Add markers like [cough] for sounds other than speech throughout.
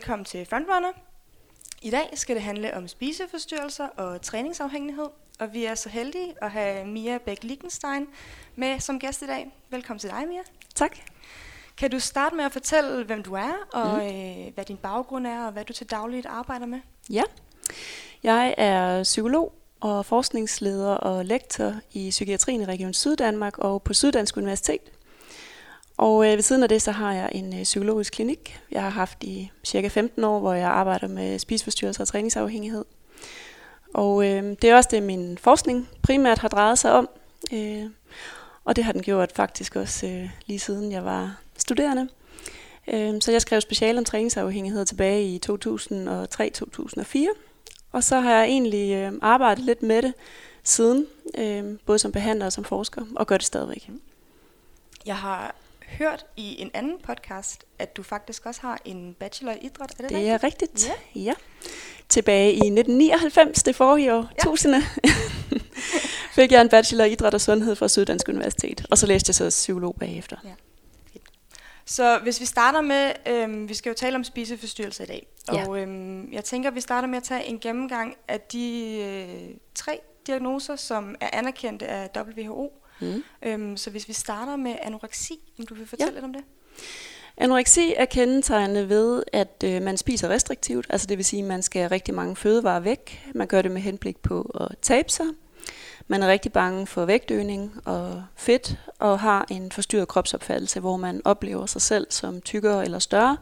velkommen til Frontrunner. I dag skal det handle om spiseforstyrrelser og træningsafhængighed, og vi er så heldige at have Mia Bæk Lichtenstein med som gæst i dag. Velkommen til dig, Mia. Tak. Kan du starte med at fortælle, hvem du er, og mm. øh, hvad din baggrund er, og hvad du til dagligt arbejder med? Ja, jeg er psykolog og forskningsleder og lektor i psykiatrien i Region Syddanmark og på Syddansk Universitet. Og øh, ved siden af det, så har jeg en øh, psykologisk klinik, jeg har haft i cirka 15 år, hvor jeg arbejder med spiseforstyrrelser og træningsafhængighed. Og øh, det er også det, min forskning primært har drejet sig om. Øh, og det har den gjort faktisk også øh, lige siden jeg var studerende. Øh, så jeg skrev special om træningsafhængighed tilbage i 2003-2004. Og så har jeg egentlig øh, arbejdet lidt med det siden, øh, både som behandler og som forsker, og gør det stadigvæk. Jeg har hørt i en anden podcast, at du faktisk også har en bachelor i idræt. Er det, Det rigtigt? er rigtigt, ja. ja. Tilbage i 1999, det forrige år, Ja. tusinde, [laughs] fik jeg en bachelor i idræt og sundhed fra Syddansk Universitet. Og så læste jeg så psykolog bagefter. Ja. Så hvis vi starter med, øhm, vi skal jo tale om spiseforstyrrelser i dag, Ja. og øhm, jeg tænker, at vi starter med at tage en gennemgang af de øh, tre diagnoser, som er anerkendte af WHO. Mm. Øhm, så hvis vi starter med anoreksi, om du vil fortælle Ja. lidt om det? Anoreksi er kendetegnet ved, at øh, man spiser restriktivt, altså det vil sige, at man skal have rigtig mange fødevarer væk. Man gør det med henblik på at tabe sig. Man er rigtig bange for vægtøgning og fedt, og har en forstyrret kropsopfattelse, hvor man oplever sig selv som tykkere eller større,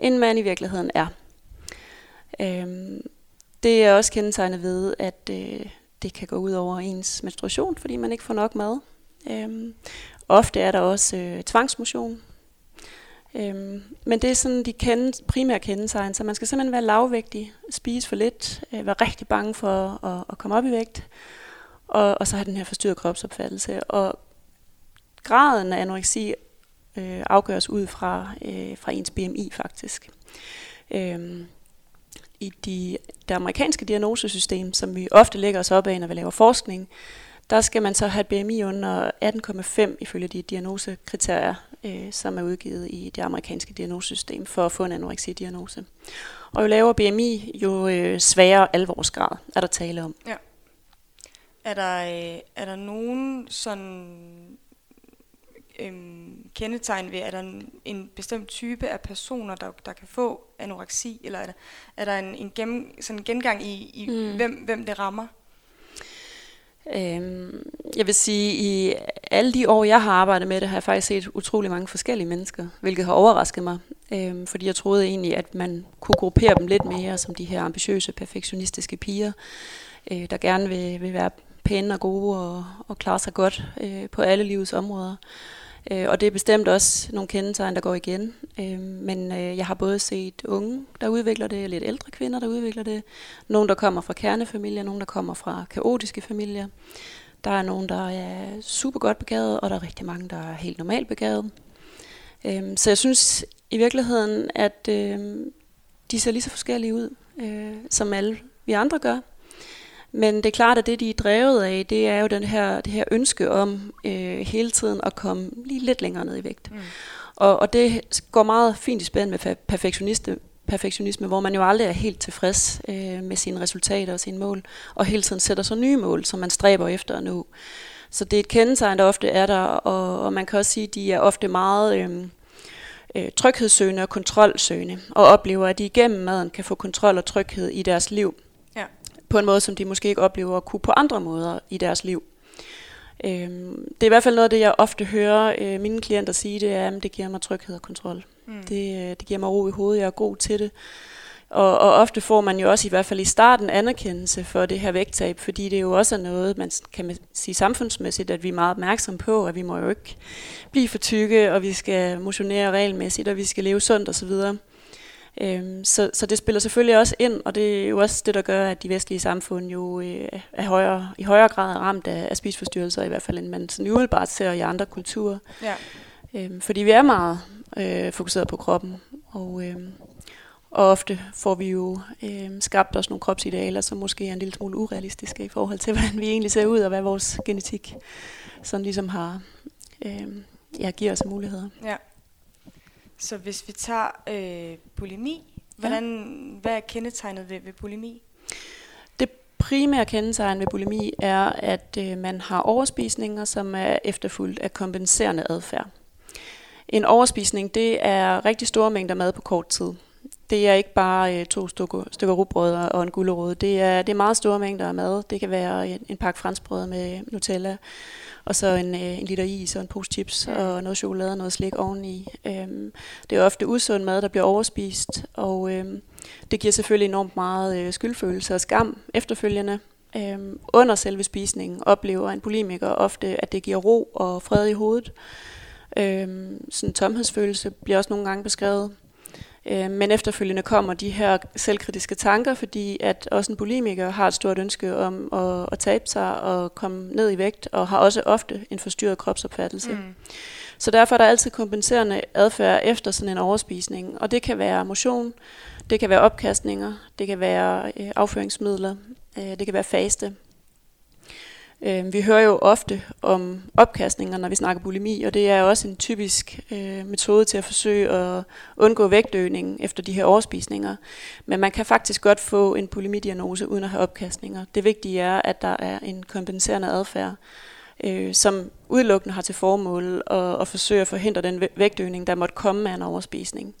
end man i virkeligheden er. Øhm, det er også kendetegnet ved, at øh, det kan gå ud over ens menstruation, fordi man ikke får nok mad. Øhm, ofte er der også øh, tvangsmotion, Øhm, men det er sådan de kende, primære kendetegn, så man skal simpelthen være lavvægtig, spise for lidt, øh, være rigtig bange for at, at komme op i vægt, og, og så have den her forstyrret kropsopfattelse. Og graden af anoreksi øh, afgøres ud fra, øh, fra ens BMI faktisk. Øhm, I de, det amerikanske diagnosesystem, som vi ofte lægger os op af, når vi laver forskning, der skal man så have et BMI under 18,5 ifølge de diagnosekriterier, øh, som er udgivet i det amerikanske diagnosesystem for at få en anoreksi-diagnose. Og jo lavere BMI, jo øh, sværere alvorsgrad er der tale om. Er der, øh, er der nogen sådan øhm, kendetegn ved, er der en, en bestemt type af personer, der, der kan få anoreksi, eller er der, er der en, en gennem, sådan en gengang i, i mm. hvem, hvem det rammer? Øhm, jeg vil sige, i alle de år, jeg har arbejdet med det, har jeg faktisk set utrolig mange forskellige mennesker, hvilket har overrasket mig. Øhm, fordi jeg troede egentlig, at man kunne gruppere dem lidt mere som de her ambitiøse, perfektionistiske piger, øh, der gerne vil, vil være pæne og gode og, og klare sig godt øh, på alle livets områder. Øh, og det er bestemt også nogle kendetegn, der går igen. Øh, men øh, jeg har både set unge, der udvikler det, lidt ældre kvinder, der udvikler det, Nogle, der kommer fra kernefamilier, nogle, der kommer fra kaotiske familier. Der er nogen, der er super godt begavet, og der er rigtig mange, der er helt normalt begavet. Øh, så jeg synes i virkeligheden, at øh, de ser lige så forskellige ud, øh, som alle vi andre gør. Men det er klart, at det, de er drevet af, det er jo den her, det her ønske om øh, hele tiden at komme lige lidt længere ned i vægt. Mm. Og, og det går meget fint i spænd med fa- perfektionisme, hvor man jo aldrig er helt tilfreds øh, med sine resultater og sine mål, og hele tiden sætter sig nye mål, som man stræber efter at nå. Så det er et kendetegn, der ofte er der, og, og man kan også sige, at de er ofte meget øh, øh, tryghedssøgende og kontrolsøgende, og oplever, at de igennem maden kan få kontrol og tryghed i deres liv. På en måde, som de måske ikke oplever at kunne på andre måder i deres liv. Øhm, det er i hvert fald noget af det, jeg ofte hører øh, mine klienter sige, det er, at det giver mig tryghed og kontrol. Mm. Det, øh, det giver mig ro i hovedet, jeg er god til det. Og, og ofte får man jo også i hvert fald i starten anerkendelse for det her vægttab, fordi det jo også er noget, man kan sige samfundsmæssigt, at vi er meget opmærksom på, at vi må jo ikke blive for tykke, og vi skal motionere regelmæssigt, og vi skal leve sundt osv. Øhm, så, så det spiller selvfølgelig også ind, og det er jo også det, der gør, at de vestlige samfund jo øh, er højere, i højere grad er ramt af, af spiseforstyrrelser, i hvert fald end man sådan umiddelbart ser i andre kulturer. Ja. Øhm, fordi vi er meget øh, fokuseret på kroppen, og, øh, og ofte får vi jo øh, skabt os nogle kropsidealer, som måske er en lille smule urealistiske i forhold til, [laughs] hvordan vi egentlig ser ud, og hvad vores genetik sådan ligesom har, øh, ja, giver os muligheder. Ja. Så hvis vi tager øh, bulimi, Hvordan, ja. Hvad er kendetegnet ved, ved bulimi? Det primære kendetegn ved bulimi er, at øh, man har overspisninger, som er efterfulgt af kompenserende adfærd. En overspisning, det er rigtig store mængder mad på kort tid. Det er ikke bare øh, to stykker, stykker rugbrød og en gulerod. Det er, det er meget store mængder af mad. Det kan være en, en pakke franskbrød med Nutella, og så en, øh, en liter is og en pose chips og noget chokolade og noget slik oveni. Øhm, det er ofte usund mad, der bliver overspist, og øhm, det giver selvfølgelig enormt meget øh, skyldfølelse og skam efterfølgende. Øhm, under selve spisningen oplever en bulimiker ofte, at det giver ro og fred i hovedet. Øhm, sådan en tomhedsfølelse bliver også nogle gange beskrevet. Øh, men efterfølgende kommer de her selvkritiske tanker, fordi at også en bulimiker har et stort ønske om at, at tabe sig og komme ned i vægt, og har også ofte en forstyrret kropsopfattelse. Mm. Så derfor er der altid kompenserende adfærd efter sådan en overspisning, og det kan være motion, det kan være opkastninger, det kan være øh, afføringsmidler, øh, det kan være faste. Øh, vi hører jo ofte om opkastninger, når vi snakker bulimi, og det er også en typisk øh, metode til at forsøge at undgå vægtøgning efter de her overspisninger. Men man kan faktisk godt få en bulimidiagnose uden at have opkastninger. Det vigtige er, at der er en kompenserende adfærd, øh, som udelukkende har til formål at, at forsøge at forhindre den vægtøgning, der måtte komme af en overspisning.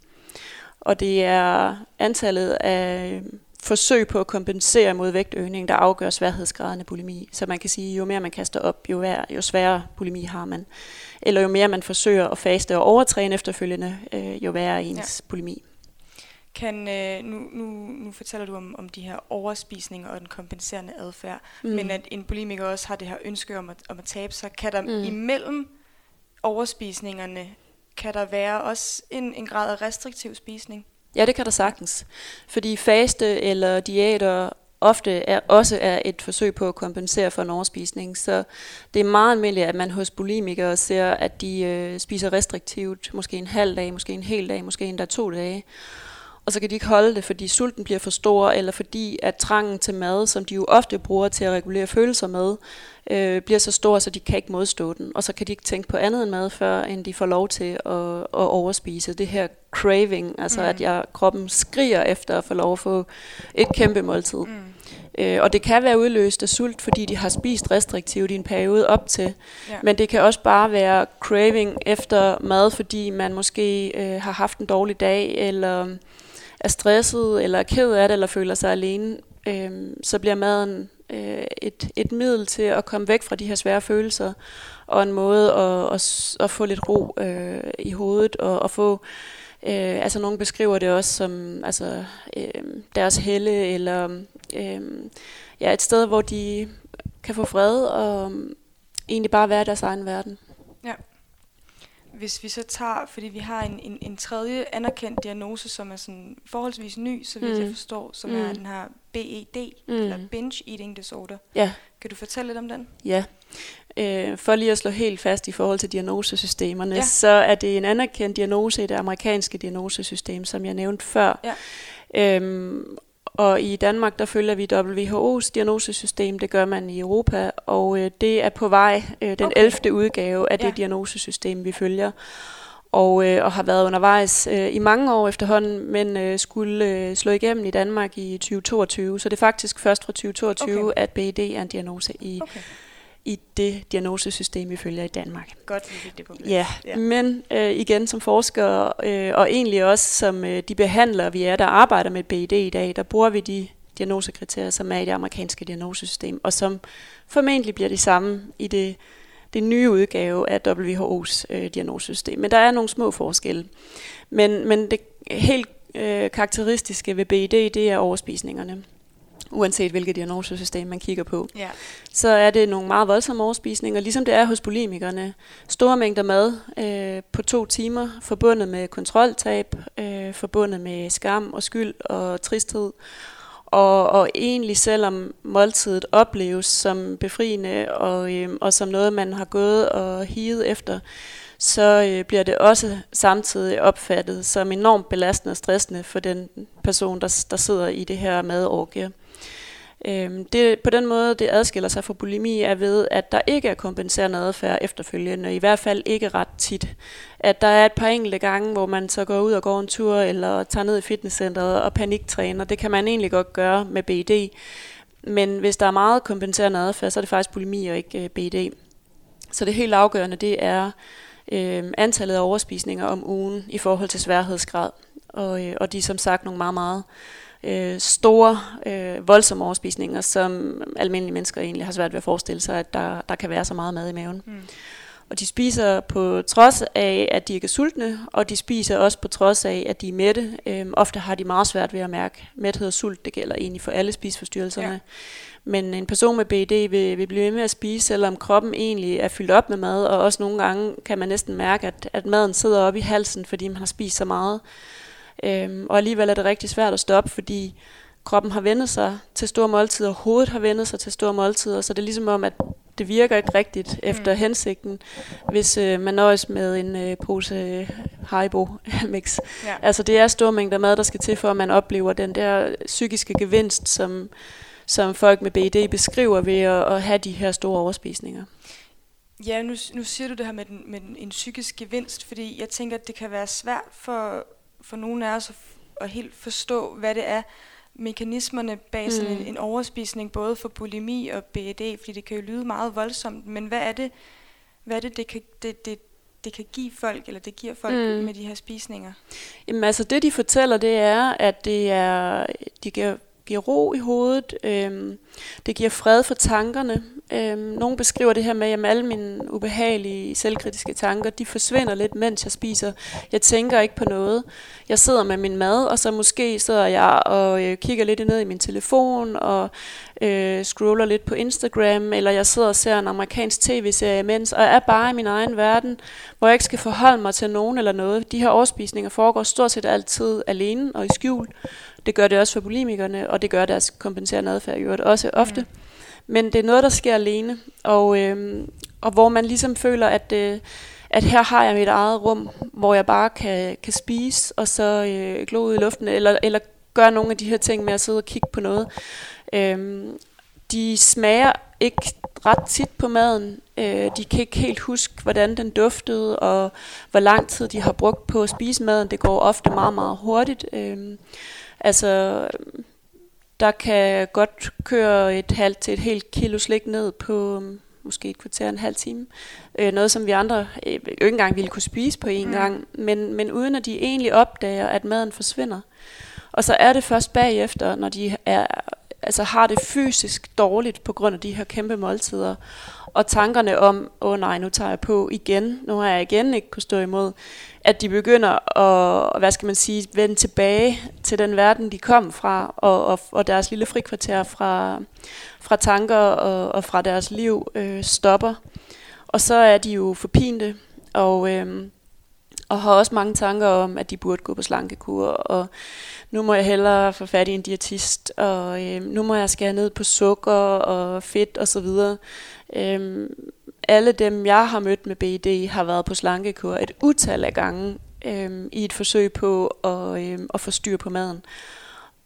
Og det er antallet af forsøg på at kompensere mod vægtøgning, der afgør sværhedsgraden af bulimi. Så man kan sige, jo mere man kaster op, jo, vær, jo sværere bulimi har man. Eller jo mere man forsøger at faste og overtræne efterfølgende, øh, jo værre ens ja. bulimi. Kan, øh, nu, nu, nu fortæller du om, om de her overspisninger og den kompenserende adfærd, mm. men at en bulimiker også har det her ønske om at, om at tabe sig. Kan der mm. imellem overspisningerne, kan der være også en, en grad af restriktiv spisning? Ja, det kan der sagtens. Fordi faste eller diæter ofte er, også er et forsøg på at kompensere for en overspisning. Så det er meget almindeligt, at man hos bulimikere ser, at de øh, spiser restriktivt, måske en halv dag, måske en hel dag, måske endda to dage. Og så kan de ikke holde det, fordi sulten bliver for stor, eller fordi at trangen til mad, som de jo ofte bruger til at regulere følelser med, øh, bliver så stor, så de kan ikke modstå den. Og så kan de ikke tænke på andet end mad, før end de får lov til at, at overspise. Det her craving, altså mm. at jeg, kroppen skriger efter at få lov at få et kæmpe måltid. Mm. Øh, og det kan være udløst af sult, fordi de har spist restriktivt i en periode op til. Ja. Men det kan også bare være craving efter mad, fordi man måske øh, har haft en dårlig dag, eller er stresset, eller er ked af det, eller føler sig alene. Øh, så bliver maden øh, et, et middel til at komme væk fra de her svære følelser, og en måde at, at, at få lidt ro øh, i hovedet, og at få, øh, altså nogen beskriver det også som altså, øh, deres helle, eller øh, ja, et sted, hvor de kan få fred, og øh, egentlig bare være i deres egen verden. Hvis vi så tager, fordi vi har en, en, en tredje anerkendt diagnose, som er sådan forholdsvis ny, så vidt mm. jeg forstår, som mm. er den her BED, mm. eller Binge Eating Disorder. Ja. Kan du fortælle lidt om den? Ja. Øh, for lige at slå helt fast i forhold til diagnosesystemerne, ja. så er det en anerkendt diagnose i det amerikanske diagnosesystem, som jeg nævnte før. Ja. Øhm, og i Danmark, der følger vi WHO's diagnosesystem, det gør man i Europa, og øh, det er på vej, øh, den okay. 11. udgave af ja. det diagnosesystem, vi følger. Og, øh, og har været undervejs øh, i mange år efterhånden, men øh, skulle øh, slå igennem i Danmark i 2022. Så det er faktisk først fra 2022, okay. at BED er en diagnose i okay i det diagnosesystem, vi følger i Danmark. Godt, vi det på plads. Ja, ja. men øh, igen som forskere, øh, og egentlig også som øh, de behandlere, vi er, der arbejder med BID i dag, der bruger vi de diagnosekriterier, som er i det amerikanske diagnosesystem, og som formentlig bliver de samme i det, det nye udgave af WHO's øh, diagnosesystem. Men der er nogle små forskelle. Men, men det helt øh, karakteristiske ved BID, det er overspisningerne uanset hvilket diagnosesystem man kigger på, ja. så er det nogle meget voldsomme overspisninger, ligesom det er hos bulimikerne. Store mængder mad øh, på to timer, forbundet med kontroltab, øh, forbundet med skam og skyld og tristhed. Og, og egentlig selvom måltidet opleves som befriende og, øh, og som noget, man har gået og higet efter, så øh, bliver det også samtidig opfattet som enormt belastende og stressende for den person, der, der sidder i det her madorgie. Øhm, det, på den måde, det adskiller sig fra bulimi, er ved, at der ikke er kompenserende adfærd efterfølgende, i hvert fald ikke ret tit. At der er et par enkelte gange, hvor man så går ud og går en tur, eller tager ned i fitnesscenteret og paniktræner. Det kan man egentlig godt gøre med BD. Men hvis der er meget kompenserende adfærd, så er det faktisk bulimi og ikke øh, BD. Så det helt afgørende, det er øh, antallet af overspisninger om ugen i forhold til sværhedsgrad. Og, øh, og de er som sagt nogle meget, meget øh, store, øh, voldsomme overspisninger, som almindelige mennesker egentlig har svært ved at forestille sig, at der, der kan være så meget mad i maven. Mm. Og de spiser på trods af, at de ikke er sultne, og de spiser også på trods af, at de er mætte. Øhm, ofte har de meget svært ved at mærke mæthed og sult. Det gælder egentlig for alle spiseforstyrrelserne. Ja. Men en person med BD vil, vil blive ved med at spise, selvom kroppen egentlig er fyldt op med mad, og også nogle gange kan man næsten mærke, at, at maden sidder op i halsen, fordi man har spist så meget. Øhm, og alligevel er det rigtig svært at stoppe, fordi kroppen har vendt sig til store måltider, hovedet har vendt sig til store måltider, så det er ligesom om, at det virker ikke rigtigt efter mm. hensigten, hvis øh, man nøjes med en øh, pose Haribo-mix. [laughs] Ja. Altså det er store mængder mad, der skal til, for at man oplever den der psykiske gevinst, som, som folk med BD beskriver ved at, at have de her store overspisninger. Ja, nu, nu siger du det her med, den, med den, en psykisk gevinst, fordi jeg tænker, at det kan være svært for, for nogle af os at, at helt forstå, hvad det er, mekanismerne bag sådan mm. en, en overspisning, både for bulimi og BED, fordi det kan jo lyde meget voldsomt, men hvad er det, hvad er det, det kan, det, det, det kan give folk, eller det giver folk mm. med de her spisninger? Jamen altså det, de fortæller, det er, at det er, de giver, giver ro i hovedet, øhm, det giver fred for tankerne, Øhm, nogle beskriver det her med, at alle mine ubehagelige, selvkritiske tanker, de forsvinder lidt, mens jeg spiser. Jeg tænker ikke på noget. Jeg sidder med min mad, og så måske sidder jeg og øh, kigger lidt ned i min telefon, og øh, scroller lidt på Instagram, eller jeg sidder og ser en amerikansk tv-serie imens, og er bare i min egen verden, hvor jeg ikke skal forholde mig til nogen eller noget. De her overspisninger foregår stort set altid alene og i skjul. Det gør det også for bulimikerne, og det gør deres kompenserende adfærd jo også ofte. Mm. Men det er noget, der sker alene, og, øh, og hvor man ligesom føler, at, øh, at her har jeg mit eget rum, hvor jeg bare kan, kan spise, og så øh, glo ud i luften, eller, eller gøre nogle af de her ting med at sidde og kigge på noget. Øh, de smager ikke ret tit på maden. Øh, de kan ikke helt huske, hvordan den duftede, og hvor lang tid de har brugt på at spise maden. Det går ofte meget, meget hurtigt. Øh, altså, der kan godt køre et halvt til et helt kilo slik ned på um, måske et kvarter, en halv time. Øh, noget, som vi andre øh, ikke engang ville kunne spise på en mm. gang, men, men uden at de egentlig opdager, at maden forsvinder. Og så er det først bagefter, når de er, altså har det fysisk dårligt på grund af de her kæmpe måltider, og tankerne om, åh oh, nej, nu tager jeg på igen, nu har jeg igen ikke kunne stå imod, at de begynder at, hvad skal man sige, vende tilbage til den verden, de kom fra, og, og, og deres lille frikvarter fra, fra tanker og, og fra deres liv øh, stopper. Og så er de jo forpinte, og, øh, og har også mange tanker om, at de burde gå på slankekur, og nu må jeg hellere få fat i en diætist, og øh, nu må jeg skære ned på sukker og fedt osv. Øh, alle dem, jeg har mødt med BD, har været på slankekur et utal af gange øh, i et forsøg på at, øh, at få styr på maden.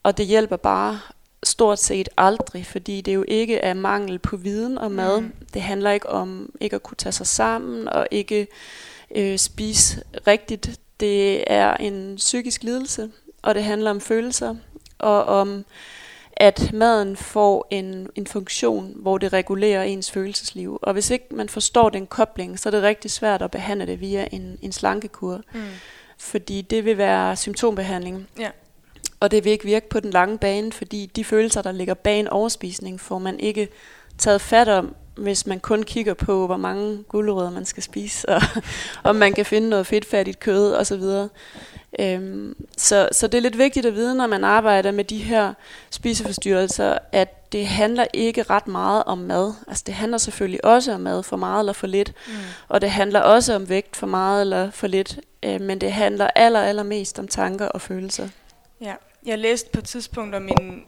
Og det hjælper bare stort set aldrig, fordi det jo ikke er mangel på viden om mad. Mm. Det handler ikke om ikke at kunne tage sig sammen og ikke øh, spise rigtigt. Det er en psykisk lidelse, og det handler om følelser og om at maden får en, en funktion, hvor det regulerer ens følelsesliv. Og hvis ikke man forstår den kobling, så er det rigtig svært at behandle det via en, en slankekur. Mm. Fordi det vil være symptombehandling. Ja. Og det vil ikke virke på den lange bane, fordi de følelser, der ligger bag en overspisning, får man ikke taget fat om, hvis man kun kigger på, hvor mange gulerødder man skal spise, og [laughs] om man kan finde noget fedtfattigt kød osv. Øhm, så, så det er lidt vigtigt at vide, når man arbejder med de her spiseforstyrrelser, at det handler ikke ret meget om mad. Altså det handler selvfølgelig også om mad, for meget eller for lidt. Mm. Og det handler også om vægt, for meget eller for lidt. Øh, men det handler aller, aller mest om tanker og følelser. Ja, jeg læste på et tidspunkt om en,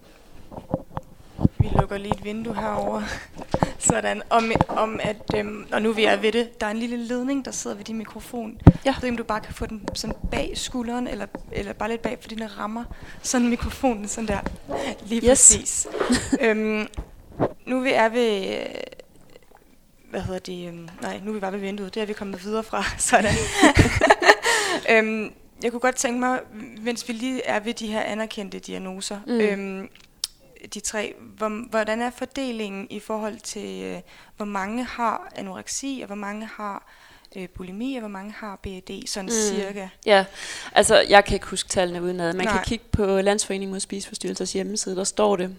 vi lukker lige et vindue herover. [laughs] Sådan. Om, om at, øhm, og nu vil jeg ved det, der er en lille ledning, der sidder ved din mikrofon. Ja. Jeg ved ikke, om du bare kan få den sådan bag skulderen, eller, eller bare lidt bag for dine rammer. Sådan mikrofonen, sådan der. [laughs] Lige Yes. præcis. øhm, nu vi er ved... øh, Hvad hedder det? øhm, Nej, nu er vi bare ved vinduet. Det er vi kommet videre fra. [laughs] Sådan. øhm, jeg kunne godt tænke mig, mens vi lige er ved de her anerkendte diagnoser, mm. øhm, de tre, hvor, hvordan er fordelingen i forhold til, øh, hvor mange har anoreksi, og hvor mange har øh, bulimi, og hvor mange har BAD, sådan Mm. cirka? Ja, altså jeg kan ikke huske tallene udenad. Man Nej. Kan kigge på Landsforeningen mod spiseforstyrrelsers hjemmeside, der står det.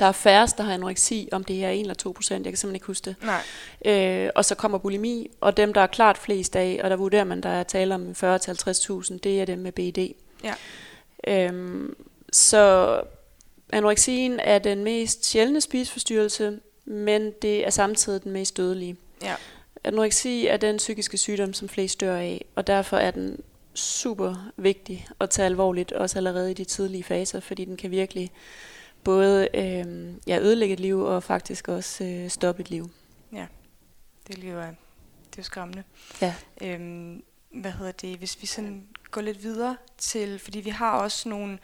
Der er færrest, der har anoreksi, om det er 1 eller 2 procent, jeg kan simpelthen ikke huske det. Nej. Øh, og så kommer bulimi, og dem, der er klart flest af, og der vurderer man, der er tale om 40-50.000, det er dem med BED. Ja. Øhm, så anoreksien er den mest sjældne spiseforstyrrelse, men det er samtidig den mest dødelige. Ja. Anoreksi er den psykiske sygdom, som flest dør af, og derfor er den super vigtig at tage alvorligt, også allerede i de tidlige faser, fordi den kan virkelig både øh, ja, ødelægge et liv og faktisk også øh, stoppe et liv. Det er jo, det er jo skræmmende. Ja. Øhm, hvad hedder det, hvis vi sådan går lidt videre til, fordi vi har også nogle,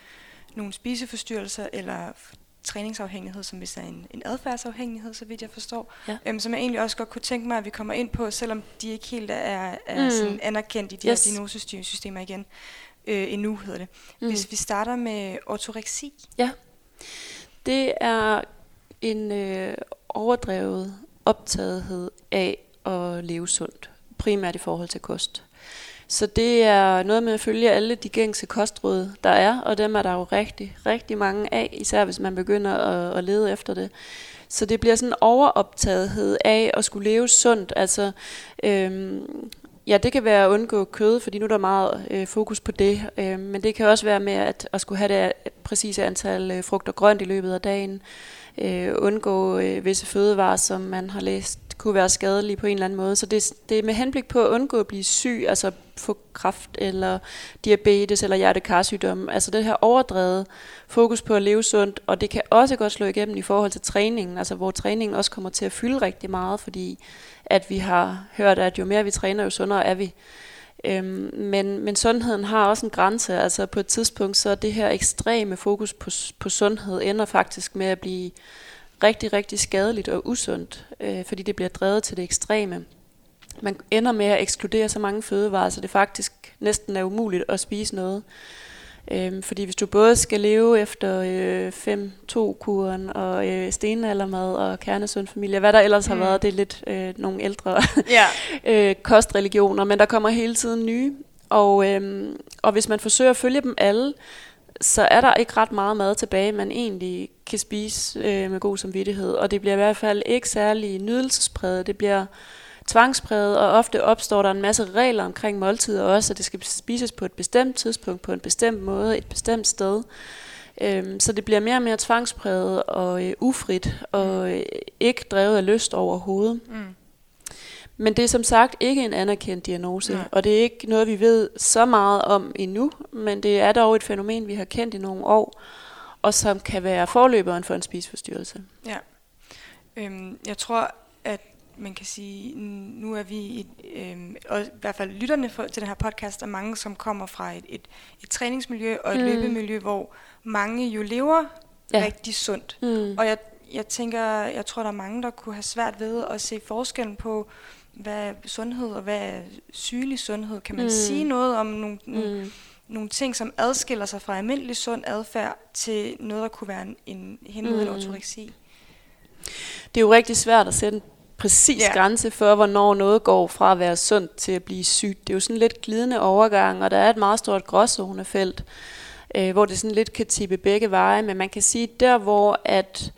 nogle spiseforstyrrelser eller træningsafhængighed, som hvis er en, en adfærdsafhængighed, så vidt jeg forstår, Ja. øhm, som jeg egentlig også godt kunne tænke mig, at vi kommer ind på, selvom de ikke helt er, er Mm. sådan anerkendt i de Yes. her diagnosesystemer igen, øh, endnu hedder det. Mm. Hvis vi starter med ortoreksi, Det er en øh, overdrevet optagethed af at leve sundt, primært i forhold til kost. Så det er noget med at følge alle de gængse kostråd, der er, og dem er der jo rigtig, rigtig mange af, især hvis man begynder at, at lede efter det. Så det bliver sådan en overoptagethed af at skulle leve sundt. Altså, øhm, ja, det kan være at undgå kød, fordi nu er der meget øh, fokus på det. Øh, men det kan også være med at, at skulle have det præcise antal øh, frugt og grønt i løbet af dagen. Øh, undgå øh, visse fødevarer, som man har læst kunne være skadelige på en eller anden måde. Så det, det er med henblik på at undgå at blive syg, altså få kræft eller diabetes eller hjertekarsygdom. Altså det her overdrevet fokus på at leve sundt, og det kan også godt slå igennem i forhold til træningen, altså hvor træningen også kommer til at fylde rigtig meget, fordi at vi har hørt, at jo mere vi træner, jo sundere er vi. Øhm, men, men sundheden har også en grænse. Altså på et tidspunkt, så er det her ekstreme fokus på, på sundhed ender faktisk med at blive rigtig, rigtig skadeligt og usundt, øh, fordi det bliver drevet til det ekstreme. Man ender med at ekskludere så mange fødevarer, så det faktisk næsten er umuligt at spise noget. Øhm, fordi hvis du både skal leve efter øh, 5-2-kuren og øh, stenaldermad og kernesund familie, hvad der ellers mm. har været, det er lidt øh, nogle ældre [laughs] Ja. øh, kostreligioner, men der kommer hele tiden nye. Og, øhm, og hvis man forsøger at følge dem alle, så er der ikke ret meget mad tilbage, man egentlig kan spise øh, med god samvittighed. Og det bliver i hvert fald ikke særlig nydelsespræget. Det bliver tvangspræget, og ofte opstår der en masse regler omkring måltider også, at det skal spises på et bestemt tidspunkt, på en bestemt måde, et bestemt sted. Øhm, så det bliver mere og mere tvangspræget og øh, ufrit, og øh, ikke drevet af lyst overhovedet. Mm. Men det er som sagt ikke en anerkendt diagnose, Nej. og det er ikke noget, vi ved så meget om endnu, men det er dog et fænomen, vi har kendt i nogle år, og som kan være forløberen for en spiseforstyrrelse. Ja. Øhm, jeg tror, at man kan sige, nu er vi, i, øhm, og i hvert fald lytterne for, til den her podcast, er mange, som kommer fra et, et, et træningsmiljø og et Mm. løbemiljø, hvor mange jo lever ja. rigtig sundt. Mm. Og jeg, jeg tænker, jeg tror, der er mange, der kunne have svært ved at se forskellen på, hvad er sundhed og hvad er sygelig sundhed. Kan man Mm. mm. sige noget om nogle, nogle, Mm. nogle ting, som adskiller sig fra almindelig sund adfærd til noget, der kunne være en, en hen mod en Mm. ortoreksi? Det er jo rigtig svært at sætte en præcis Ja. grænse for, hvornår noget går fra at være sundt til at blive sygt. Det er jo sådan lidt glidende overgang, og der er et meget stort gråzonefelt, øh, hvor det sådan lidt kan tippe begge veje, men man kan sige, der hvor at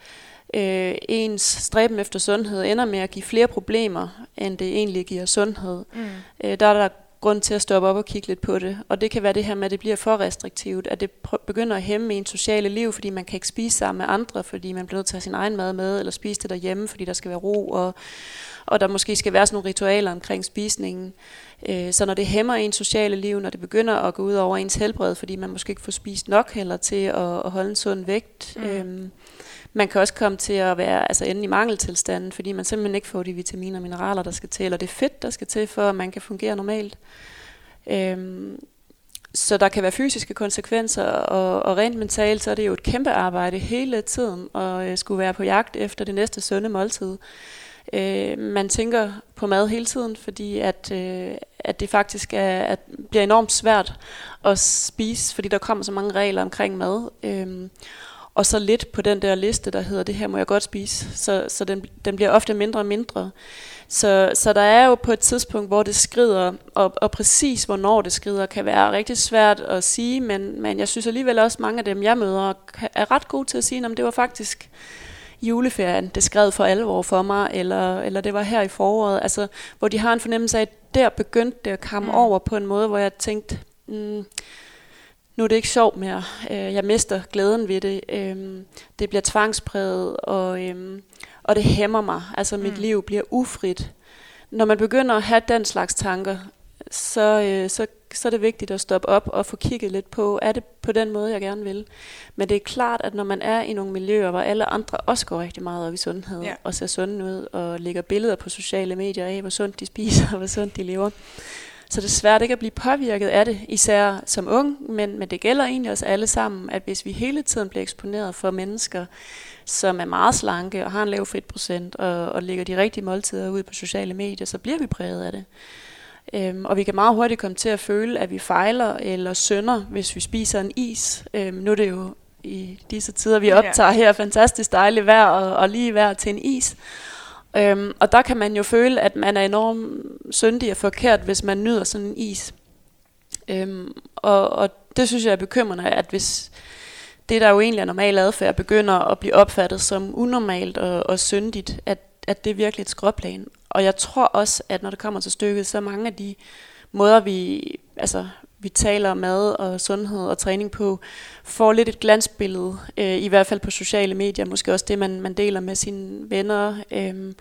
øh, ens stræben efter sundhed ender med at give flere problemer, end det egentlig giver sundhed, Mm. øh, der er der grund til at stoppe op og kigge lidt på det. Og det kan være det her med, at det bliver for restriktivt, at det begynder at hæmme ens sociale liv, fordi man kan ikke spise sammen med andre, fordi man bliver nødt til at have sin egen mad med, eller spise det derhjemme, fordi der skal være ro, og, og der måske skal være sådan nogle ritualer omkring spisningen. Øh, så når det hæmmer ens sociale liv, når det begynder at gå ud over ens helbred, fordi man måske ikke får spist nok heller til at, at holde en sund vægt, Mm. øhm, man kan også komme til at være altså ende i mangeltilstanden, fordi man simpelthen ikke får de vitaminer og mineraler, der skal til, eller det fedt, der skal til, for at man kan fungere normalt. Øhm, så der kan være fysiske konsekvenser, og, og rent mentalt, så er det jo et kæmpe arbejde hele tiden, at øh, skulle være på jagt efter det næste sunde måltid. Øh, man tænker på mad hele tiden, fordi at, øh, at det faktisk er, at bliver enormt svært at spise, fordi der kommer så mange regler omkring mad. Øh, og så lidt på den der liste, der hedder, det her må jeg godt spise. Så, så den, den bliver ofte mindre og mindre. Så, så der er jo på et tidspunkt, hvor det skrider, og, og præcis hvornår det skrider, kan være rigtig svært at sige, men, men jeg synes alligevel også, mange af dem, jeg møder, er ret gode til at sige, om det var faktisk juleferien, det skred for alvor for mig, eller, eller det var her i foråret, altså, hvor de har en fornemmelse af, at der begyndte det at komme mm. over på en måde, hvor jeg tænkte, mm, nu er det ikke sjovt mere. Øh, jeg mister glæden ved det. Øh, det bliver tvangspræget, og, øh, og det hæmmer mig. Altså mit mm. liv bliver ufrit. Når man begynder at have den slags tanker, så, øh, så, så er det vigtigt at stoppe op og få kigget lidt på, er det på den måde, jeg gerne vil. Men det er klart, at når man er i nogle miljøer, hvor alle andre også går rigtig meget op i sundhed, ja. og ser sunde ud, og lægger billeder på sociale medier af, hvor sundt de spiser, og [laughs] hvor sundt de lever, så det er svært ikke at blive påvirket af det, især som ung, men, men det gælder egentlig os alle sammen, at hvis vi hele tiden bliver eksponeret for mennesker, som er meget slanke og har en lav fedtprocent og, og lægger de rigtige måltider ud på sociale medier, så bliver vi præget af det. Øhm, og vi kan meget hurtigt komme til at føle, at vi fejler eller synder, hvis vi spiser en is. Øhm, nu er det jo i disse tider, vi optager her fantastisk dejligt vejr og, og lige vejr til en is. Øhm, og der kan man jo føle, at man er enormt syndig og forkert, hvis man nyder sådan en is. Øhm, og, og det synes jeg er bekymrende, at hvis det, der jo egentlig er normal adfærd, begynder at blive opfattet som unormalt og, og syndigt, at, at det er virkelig et skråplan. Og jeg tror også, at når det kommer til stykket, så mange af de måder, vi, altså, vi taler mad og sundhed og træning på, får lidt et glansbillede, øh, i hvert fald på sociale medier, måske også det, man, man deler med sine venner, øh,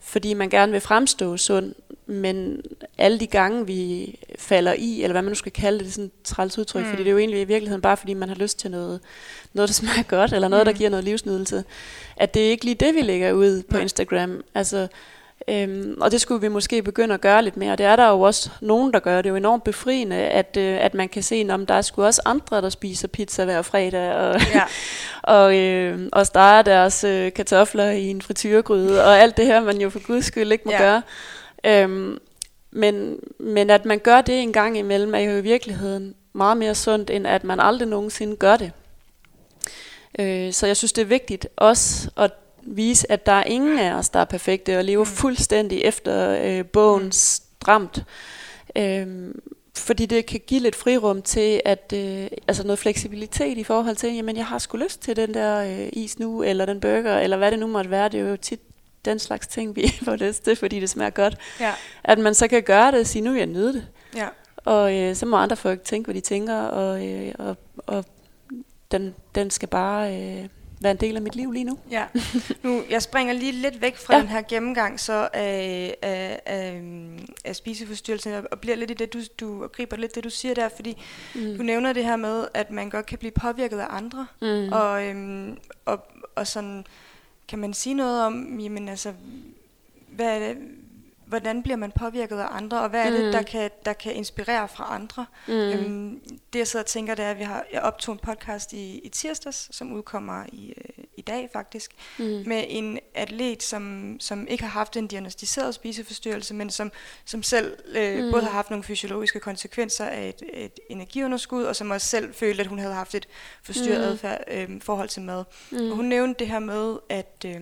fordi man gerne vil fremstå sund, men alle de gange, vi falder i, eller hvad man nu skal kalde det, det er sådan et træls udtryk, mm. fordi det er jo egentlig i virkeligheden bare, fordi man har lyst til noget, noget der smager godt, eller noget, mm. der giver noget livsnydelse, at det er ikke lige det, vi lægger ud på Instagram. Altså, Øhm, og det skulle vi måske begynde at gøre lidt mere. Det er der jo også nogen, der gør. Det er jo enormt befriende, at, øh, at man kan se, om der er sgu også andre, der spiser pizza hver fredag, og, ja. [laughs] og, øh, og steger deres øh, kartofler i en frityregryde, og alt det her, man jo for guds skyld ikke må ja. gøre. Øhm, men, men at man gør det en gang imellem, er jo i virkeligheden meget mere sundt, end at man aldrig nogensinde gør det. Øh, så jeg synes, det er vigtigt også at vise, at der er ingen af os, der er perfekte og lever mm. fuldstændig efter øh, bogen mm. stramt. Øhm, fordi det kan give lidt frirum til, at øh, altså noget fleksibilitet i forhold til, jamen jeg har sgu lyst til den der øh, is nu, eller den burger, eller hvad det nu måtte være. Det er jo tit den slags ting, vi får lyst til, fordi det smager godt. Ja. At man så kan gøre det og sige, nu vil jeg nyde det. Ja. Og øh, så må andre folk tænke, hvad de tænker, og, øh, og, og den, den skal bare... Øh, være en del af mit liv lige nu. Ja. [laughs] Nu, jeg springer lige lidt væk fra ja. den her gennemgang så af, af, af, af spiseforstyrrelsen og bliver lidt i det, du, du og griber lidt det, du siger der, fordi mm. du nævner det her med, at man godt kan blive påvirket af andre, mm. og, øhm, og, og sådan, kan man sige noget om, jamen altså, hvad er det, hvordan bliver man påvirket af andre, og hvad er det, mm. der, kan, der kan inspirere fra andre. Mm. Øhm, det jeg sidder og tænker, det er, at vi har, jeg optog en podcast i, i tirsdags, som udkommer i, øh, i dag faktisk, mm. med en atlet, som, som ikke har haft en diagnostiseret spiseforstyrrelse, men som, som selv øh, mm. både har haft nogle fysiologiske konsekvenser af et, et energiunderskud, og som også selv følte, at hun havde haft et forstyrret mm. adfærd, øh, forhold til mad. Mm. Og hun nævnte det her med, at... Øh,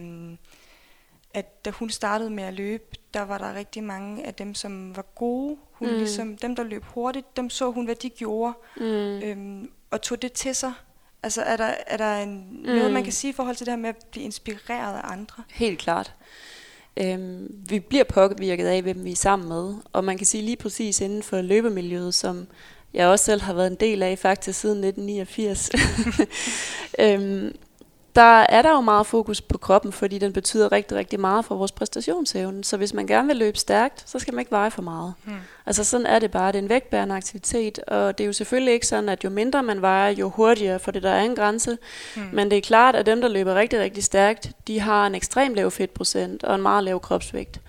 at da hun startede med at løbe, der var der rigtig mange af dem, som var gode. Hun mm. ligesom, dem, der løb hurtigt, dem så hun, hvad de gjorde, mm. øhm, og tog det til sig. Altså er der, er der en, mm. noget, man kan sige i forhold til det her med at blive inspireret af andre? Helt klart. Øhm, vi bliver påvirket af, hvem vi er sammen med. Og man kan sige lige præcis inden for løbemiljøet, som jeg også selv har været en del af faktisk siden 1989, [laughs] øhm, der er der jo meget fokus på kroppen, fordi den betyder rigtig, rigtig meget for vores præstationsevne. Så hvis man gerne vil løbe stærkt, så skal man ikke veje for meget. Hmm. Altså sådan er det bare. Det er en vægtbærende aktivitet, og det er jo selvfølgelig ikke sådan, at jo mindre man vejer, jo hurtigere, for det der er en grænse. Hmm. Men det er klart, at dem, der løber rigtig, rigtig stærkt, de har en ekstrem lav fedtprocent og en meget lav kropsvægt.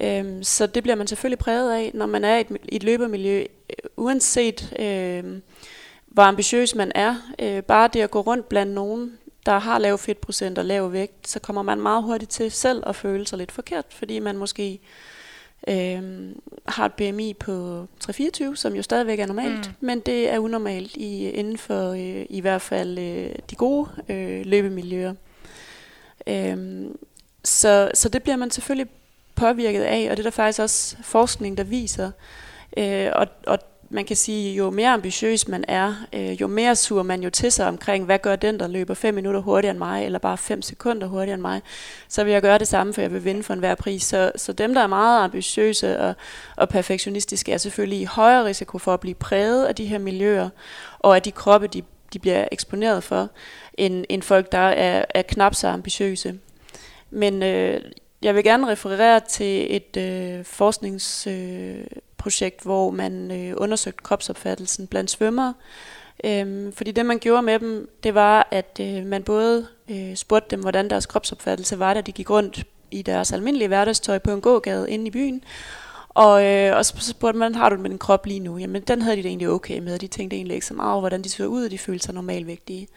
Øhm, så det bliver man selvfølgelig præget af, når man er i et, i et løbermiljø, øh, uanset øh, hvor ambitiøs man er. Øh, bare det at gå rundt blandt nogen, der har lav fedtprocent og lav vægt, så kommer man meget hurtigt til selv at føle sig lidt forkert, fordi man måske øh, har et BMI på 324, som jo stadigvæk er normalt, mm. men det er unormalt i, inden for øh, i hvert fald øh, de gode øh, løbemiljøer. Øh, så, så det bliver man selvfølgelig påvirket af, og det er der faktisk også forskning, der viser. Øh, og, og man kan sige, jo mere ambitiøs man er, øh, jo mere suger man jo til sig omkring, hvad gør den, der løber 5 minutter hurtigere end mig, eller bare 5 sekunder hurtigere end mig, så vil jeg gøre det samme, for jeg vil vinde for enhver pris. Så, så dem, der er meget ambitiøse og, og perfektionistiske, er selvfølgelig i højere risiko for at blive præget af de her miljøer, og af de kroppe, de, de bliver eksponeret for, end, end folk, der er, er knap så ambitiøse. Men øh, jeg vil gerne referere til et øh, forsknings... øh, projekt, hvor man øh, undersøgte kropsopfattelsen blandt svømmere. Øhm, fordi det man gjorde med dem, det var, at øh, man både øh, spurgte dem, hvordan deres kropsopfattelse var, da de gik rundt i deres almindelige hverdagstøj på en gågade inde i byen. Og, øh, og så spurgte man, har du det med din krop lige nu? Jamen, den havde de det egentlig okay med. De tænkte egentlig ikke så meget over, hvordan de så ud, og de følte sig normalvægtige.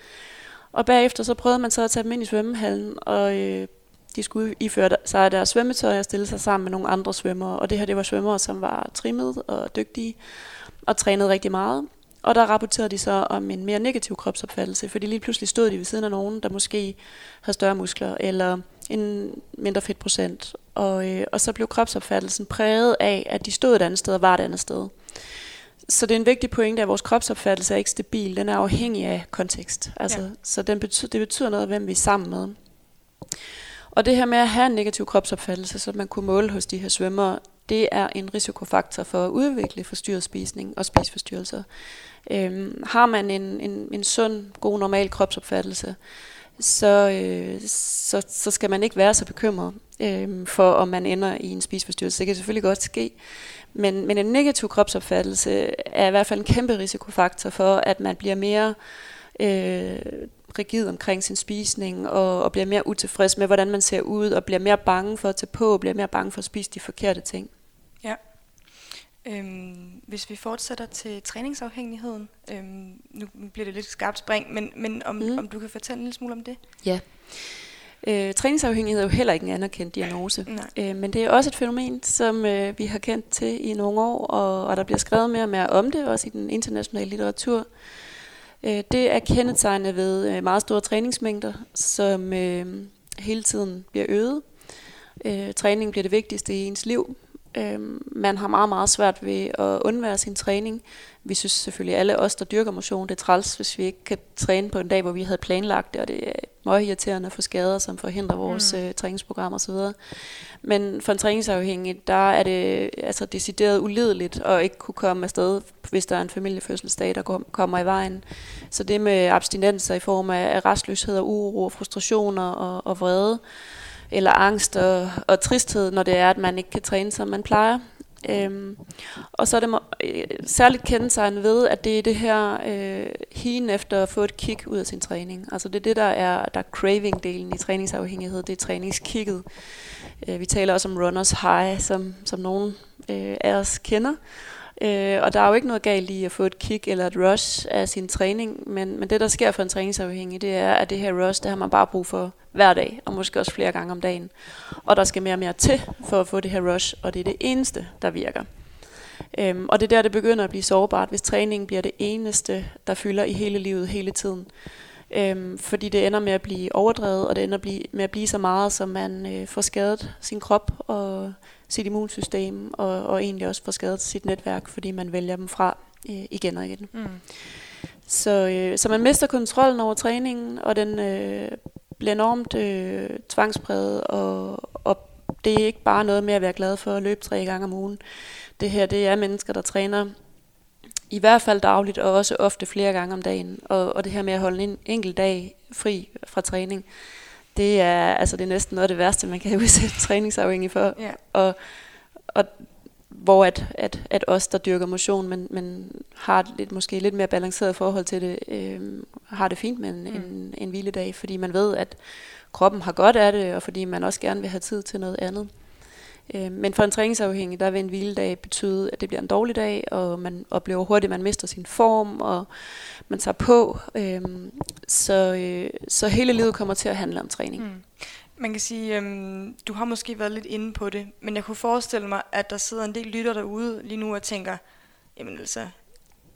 Og bagefter så prøvede man så at tage dem ind i svømmehallen, og øh, de skulle iføre sig deres svømmetøj og stille sig sammen med nogle andre svømmere. Og det her, det var svømmere, som var trimmet og dygtige og trænede rigtig meget. Og der rapporterede de så om en mere negativ kropsopfattelse, fordi lige pludselig stod de ved siden af nogen, der måske havde større muskler eller en mindre fedtprocent. Og, øh, og så blev kropsopfattelsen præget af, at de stod et andet sted og var et andet sted. Så det er en vigtig pointe, at vores kropsopfattelse er ikke stabil. Den er afhængig af kontekst. Altså, ja. Så den betyder, det betyder noget, hvem vi er sammen med. Og det her med at have en negativ kropsopfattelse, så man kunne måle hos de her svømmere, det er en risikofaktor for at udvikle forstyrret spisning og spiseforstyrrelser. Øhm, har man en, en, en sund, god, normal kropsopfattelse, så, øh, så, så skal man ikke være så bekymret øh, for, om man ender i en spiseforstyrrelse. Det kan selvfølgelig godt ske. Men, men en negativ kropsopfattelse er i hvert fald en kæmpe risikofaktor for, at man bliver mere øh, rigid omkring sin spisning, og, og bliver mere utilfreds med, hvordan man ser ud, og bliver mere bange for at tage på, og bliver mere bange for at spise de forkerte ting. Ja. Øhm, hvis vi fortsætter til træningsafhængigheden, øhm, nu bliver det lidt skarpt spring, men, men om, mm. om du kan fortælle en lille smule om det? Ja. Øh, træningsafhængighed er jo heller ikke en anerkendt diagnose, øh, men det er også et fænomen, som øh, vi har kendt til i nogle år, og, og der bliver skrevet mere og mere om det, også i den internationale litteratur. Øh, Øh, det er kendetegnet ved øh, meget store træningsmængder, som øh, hele tiden bliver øget. Øh, træning bliver det vigtigste i ens liv. Øh, man har meget, meget svært ved at undvære sin træning. Vi synes selvfølgelig alle os, der dyrker motion, det er træls, hvis vi ikke kan træne på en dag, hvor vi havde planlagt det, og det er meget irriterende at få skader, som forhindrer vores mm. øh, træningsprogram osv. Men for en træningsafhængig, der er det altså decideret ulideligt at ikke kunne komme afsted, hvis der er en familiefødselsdag, der kommer i vejen. Så det med abstinenser i form af restløshed og uro og frustrationer og, og vrede, eller angst og, og tristhed, når det er, at man ikke kan træne, som man plejer. Øhm, og så er det må, øh, særligt kendetegnet ved, at det er det her øh, hien efter at få et kick ud af sin træning. Altså det er det, der er, der er craving-delen i træningsafhængighed, det er træningskicket. Øh, vi taler også om runners high, som, som nogen øh, af os kender. Øh, og der er jo ikke noget galt i at få et kick eller et rush af sin træning, men, men det, der sker for en træningsafhængig, det er, at det her rush, det har man bare brug for hver dag, og måske også flere gange om dagen. Og der skal mere og mere til for at få det her rush, og det er det eneste, der virker. Øhm, og det er der, det begynder at blive sårbart, hvis træningen bliver det eneste, der fylder i hele livet hele tiden. Øhm, fordi det ender med at blive overdrevet, og det ender med at blive så meget, som man øh, får skadet sin krop og sit immunsystem, og, og egentlig også får skadet sit netværk, fordi man vælger dem fra øh, igen og igen. Mm. Så, øh, så man mister kontrollen over træningen, og den øh, bliver enormt øh, tvangspræget, og, og det er ikke bare noget med at være glad for at løbe tre gange om ugen. Det her, det er mennesker, der træner I hvert fald dagligt, og også ofte flere gange om dagen. Og, og det her med at holde en enkelt dag fri fra træning, det er, altså det er næsten noget af det værste, man kan [laughs] udsætte træningsafhængig for. Ja. Og, og hvor at, at, at os, der dyrker motion, men, men har lidt, måske lidt mere balanceret forhold til det, øh, har det fint med en, mm. en, en hviledag, fordi man ved, at kroppen har godt af det, og fordi man også gerne vil have tid til noget andet. Øh, men for en træningsafhængig, der vil en hviledag betyde, at det bliver en dårlig dag, og man oplever hurtigt, at man mister sin form, og man tager på. Øh, så, øh, så hele livet kommer til at handle om træning. Mm. Man kan sige, øhm, du har måske været lidt inde på det, men jeg kunne forestille mig, at der sidder en del lytter derude lige nu og tænker, jamen altså,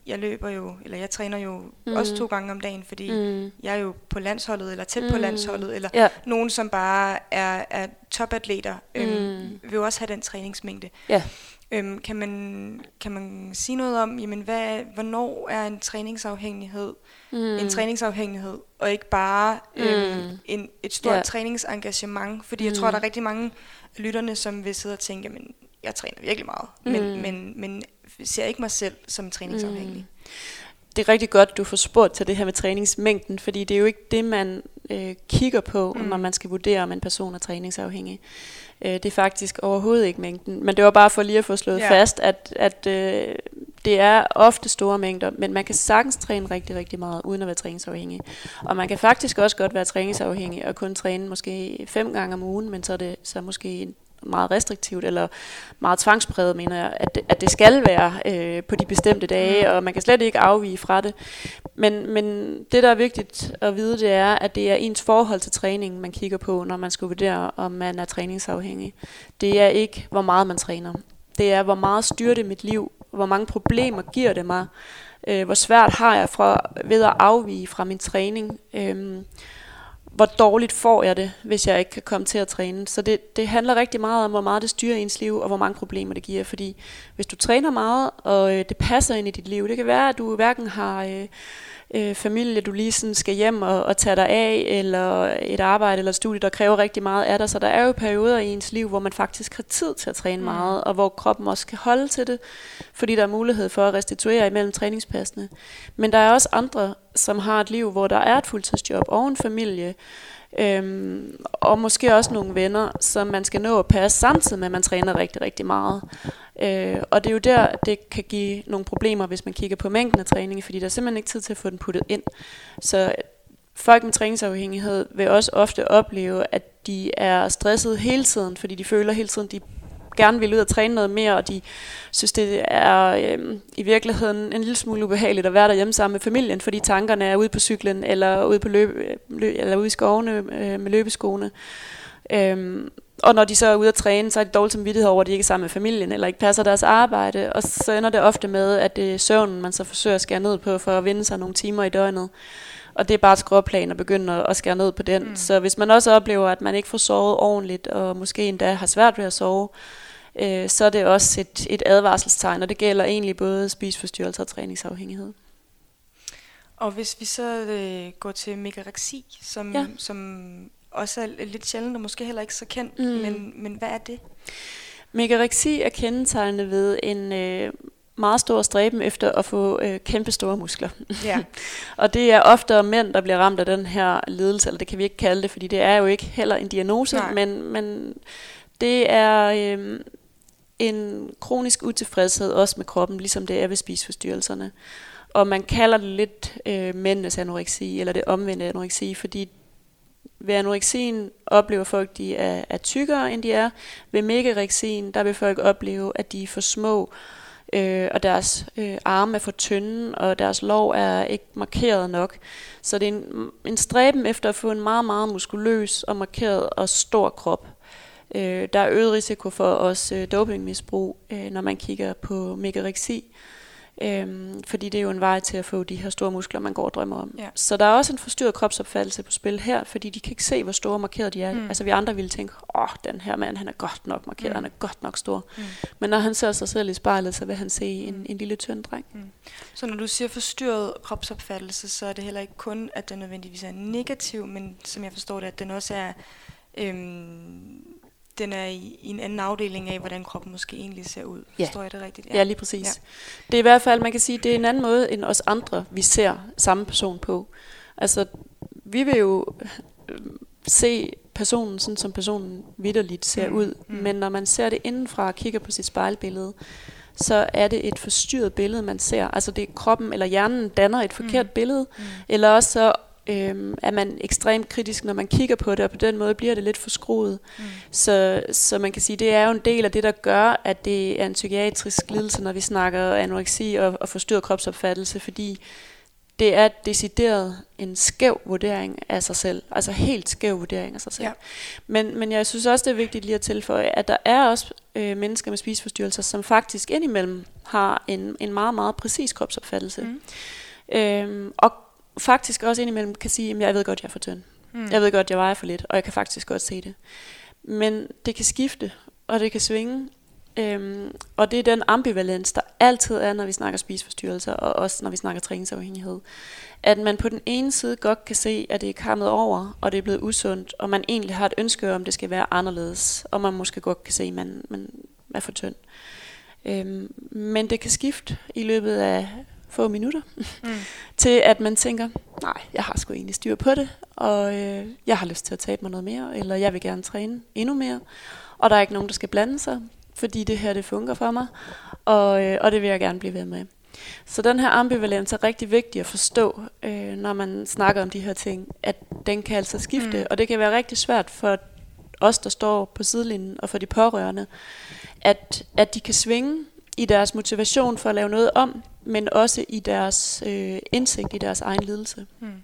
jeg løber jo, eller jeg træner jo mm. også to gange om dagen, fordi mm. jeg er jo på landsholdet, eller tæt mm. på landsholdet, eller ja. nogen, som bare er, er topatleter, øhm, mm. Vil jo også have den træningsmængde. Ja. Øhm, kan, man, kan man sige noget om, jamen, hvad, hvornår er en træningsafhængighed mm. en træningsafhængighed, og ikke bare øhm, mm. en, et stort ja. træningsengagement? Fordi mm. jeg tror, der er rigtig mange af lytterne, som vil sidde og tænke, jamen, jeg træner virkelig meget, mm. men, men, men ser ikke mig selv som træningsafhængig. Mm. Det er rigtig godt, du får spurgt til det her med træningsmængden, fordi det er jo ikke det, man øh, kigger på, mm. når man skal vurdere, om en person er træningsafhængig. Øh, det er faktisk overhovedet ikke mængden. Men det var bare for lige at få slået ja. fast, at, at øh, det er ofte store mængder, men man kan sagtens træne rigtig, rigtig meget, uden at være træningsafhængig. Og man kan faktisk også godt være træningsafhængig og kun træne måske fem gange om ugen, men så er det så måske meget restriktivt eller meget tvangspræget, mener jeg, at det, at det skal være øh, på de bestemte dage, og man kan slet ikke afvige fra det. Men, men det, der er vigtigt at vide, det er, at det er ens forhold til træningen, man kigger på, når man skal vurdere, om man er træningsafhængig. Det er ikke, hvor meget man træner. Det er, hvor meget styrer det mit liv, hvor mange problemer giver det mig, øh, hvor svært har jeg fra, ved at afvige fra min træning. Øh, hvor dårligt får jeg det, hvis jeg ikke kan komme til at træne. Så det, det handler rigtig meget om, hvor meget det styrer ens liv, og hvor mange problemer det giver. Fordi hvis du træner meget, og øh, det passer ind i dit liv, det kan være, at du hverken har... Øh, øh, familie, du lige sådan skal hjem og, og tage dig af, eller et arbejde eller studie, der kræver rigtig meget af dig. Så der er jo perioder i ens liv, hvor man faktisk har tid til at træne mm. meget, og hvor kroppen også kan holde til det, fordi der er mulighed for at restituere imellem træningspassene. Men der er også andre, som har et liv, hvor der er et fuldtidsjob og en familie, Øhm, og måske også nogle venner, som man skal nå at passe samtidig med, at man træner rigtig, rigtig meget. Øh, og det er jo der, det kan give nogle problemer, hvis man kigger på mængden af træning, fordi der er simpelthen ikke tid til at få den puttet ind. Så folk med træningsafhængighed vil også ofte opleve, at de er stresset hele tiden, fordi de føler hele tiden, de gerne vil ud og træne noget mere, og de synes, det er øh, i virkeligheden en lille smule ubehageligt at være derhjemme sammen med familien, fordi tankerne er ude på cyklen, eller ude, på løb, løb, eller ude i skovene øh, med løbeskoene. Øhm, og når de så er ude at træne, så er de dårligt samvittighed over, at de ikke er sammen med familien, eller ikke passer deres arbejde. Og så ender det ofte med, at det er søvnen, man så forsøger at skære ned på, for at vinde sig nogle timer i døgnet. Og det er bare et skråplan at begynde at skære ned på den. Mm. Så hvis man også oplever, at man ikke får sovet ordentligt, og måske endda har svært ved at sove, øh, så er det også et, et advarselstegn, og det gælder egentlig både spiseforstyrrelser og træningsafhængighed. Og hvis vi så øh, går til megareksi, som, ja. som også er lidt sjældent og måske heller ikke så kendt, mm. men, men hvad er det? Megareksi er kendetegnet ved en øh, meget stor stræben efter at få øh, kæmpe store muskler. Ja. [laughs] og det er ofte mænd, der bliver ramt af den her lidelse, eller det kan vi ikke kalde det, fordi det er jo ikke heller en diagnose, men, men det er øh, en kronisk utilfredshed også med kroppen, ligesom det er ved spiseforstyrrelserne. Og man kalder det lidt øh, mændenes anoreksi, eller det omvendte anoreksi, fordi ved anoreksien oplever folk, de er, er tykkere, end de er. Ved megareksien, der vil folk opleve, at de er for små, øh, og deres øh, arme er for tynde, og deres lov er ikke markeret nok. Så det er en, en stræben efter at få en meget, meget muskuløs og markeret og stor krop. Øh, der er øget risiko for også øh, dopingmisbrug, øh, når man kigger på megareksi. Øhm, fordi det er jo en vej til at få de her store muskler, man går og drømmer om. Ja. Så der er også en forstyrret kropsopfattelse på spil her, fordi de kan ikke se, hvor store markeret de er. Mm. Altså vi andre ville tænke, åh, oh, den her mand, han er godt nok markeret, mm. han er godt nok stor. Mm. Men når han ser sig selv i spejlet, så vil han se en, mm. en lille tynd dreng. Mm. Så når du siger forstyrret kropsopfattelse, så er det heller ikke kun, at den nødvendigvis er negativ, men som jeg forstår det, at den også er øhm, den er i, i en anden afdeling af, hvordan kroppen måske egentlig ser ud. Ja. Forstår jeg det rigtigt? Ja, lige præcis. Ja. Det er i hvert fald, man kan sige, det er en anden måde end os andre, vi ser samme person på. Altså, vi vil jo øh, se personen sådan, som personen vidderligt ser Mm, ud. mm. Men når man ser det indenfra og kigger på sit spejlbillede, så er det et forstyrret billede, man ser. Altså det er kroppen eller hjernen danner et forkert Mm. billede, Mm. eller også så øhm, er man ekstremt kritisk, når man kigger på det, og på den måde bliver det lidt forskruet. Mm. Så, så man kan sige, det er jo en del af det, der gør, at det er en psykiatrisk lidelse, når vi snakker anoreksi og, og forstyrret kropsopfattelse, fordi det er decideret en skæv vurdering af sig selv. Altså helt skæv vurdering af sig selv. Ja. Men, men jeg synes også, det er vigtigt lige at tilføje, at der er også øh, mennesker med spiseforstyrrelser, som faktisk indimellem har en, en meget, meget præcis kropsopfattelse. Mm. Øhm, og faktisk også indimellem kan sige, at jeg ved godt, jeg er for tynd. Mm. Jeg ved godt, jeg vejer for lidt, og jeg kan faktisk godt se det. Men det kan skifte, og det kan svinge. Øhm, og det er den ambivalens, der altid er, når vi snakker spiseforstyrrelser, og også når vi snakker træningsafhængighed. At man på den ene side godt kan se, at det er kammet over, og det er blevet usundt, og man egentlig har et ønske om, at det skal være anderledes, og man måske godt kan se, at man, man er for tynd. Øhm, men det kan skifte i løbet af få minutter, Mm. [laughs] til at man tænker, nej, jeg har sgu egentlig styr på det, og øh, jeg har lyst til at tabe mig noget mere, eller jeg vil gerne træne endnu mere, og der er ikke nogen, der skal blande sig, fordi det her, det fungerer for mig, og, øh, og det vil jeg gerne blive ved med. Så den her ambivalens er rigtig vigtig at forstå, øh, når man snakker om de her ting, at den kan altså skifte, Mm. og det kan være rigtig svært for os, der står på sidelinjen, og for de pårørende, at, at de kan svinge i deres motivation for at lave noget om, men også i deres øh, indsigt i deres egen lidelse. Mm.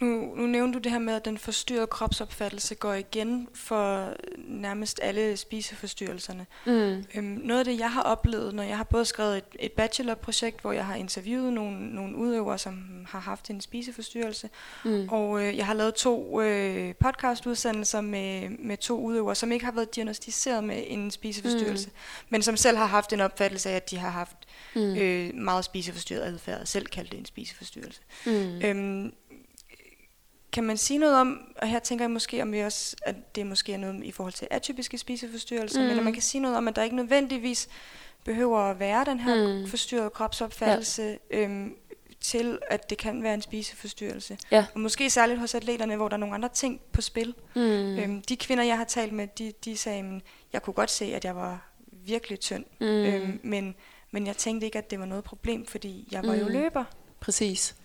Nu, nu nævnte du det her med, at den forstyrrede kropsopfattelse går igen for nærmest alle spiseforstyrrelserne. Mm. Øhm, noget af det, jeg har oplevet, når jeg har både skrevet et, et bachelorprojekt, hvor jeg har interviewet nogle, nogle udøvere, som har haft en spiseforstyrrelse, Mm. og øh, jeg har lavet to øh, podcastudsendelser med, med to udøvere, som ikke har været diagnostiseret med en spiseforstyrrelse, mm. men som selv har haft en opfattelse af, at de har haft Mm. øh, meget spiseforstyrret adfærd, selv kaldt det en spiseforstyrrelse. Mm. Øhm, kan man sige noget om, og her tænker jeg måske, om vi også, at det måske er noget i forhold til atypiske spiseforstyrrelser, mm. men man kan sige noget om, at der ikke nødvendigvis behøver at være den her Mm. forstyrrede kropsopfattelse, ja. øhm, til at det kan være en spiseforstyrrelse. Ja. Og måske særligt hos atleterne, hvor der er nogle andre ting på spil. Mm. Øhm, de kvinder, jeg har talt med, de, de sagde, at jeg kunne godt se, at jeg var virkelig tynd, mm. øhm, men, men jeg tænkte ikke, at det var noget problem, fordi jeg var mm. jo løber. Præcis.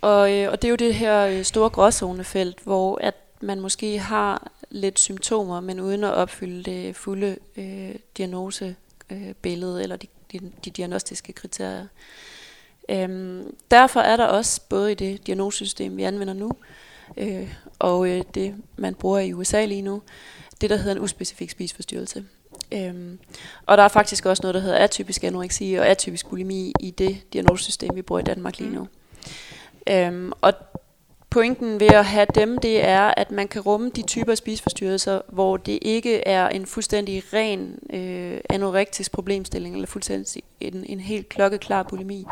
Og, øh, og det er jo det her øh, store gråzonefelt, hvor at man måske har lidt symptomer, men uden at opfylde det fulde øh, diagnosebillede øh, eller de, de, de diagnostiske kriterier. Øhm, derfor er der også både i det diagnosesystem, vi anvender nu, øh, og øh, det, man bruger i USA lige nu, det, der hedder en uspecifik spiseforstyrrelse. Øhm, og der er faktisk også noget, der hedder atypisk anoreksi og atypisk bulimi i det diagnosesystem, vi bruger i Danmark lige nu. Øhm, og pointen ved at have dem, det er, at man kan rumme de typer af spiseforstyrrelser, hvor det ikke er en fuldstændig ren øh, anorektisk problemstilling, eller fuldstændig en, en helt klokkeklar bulimi,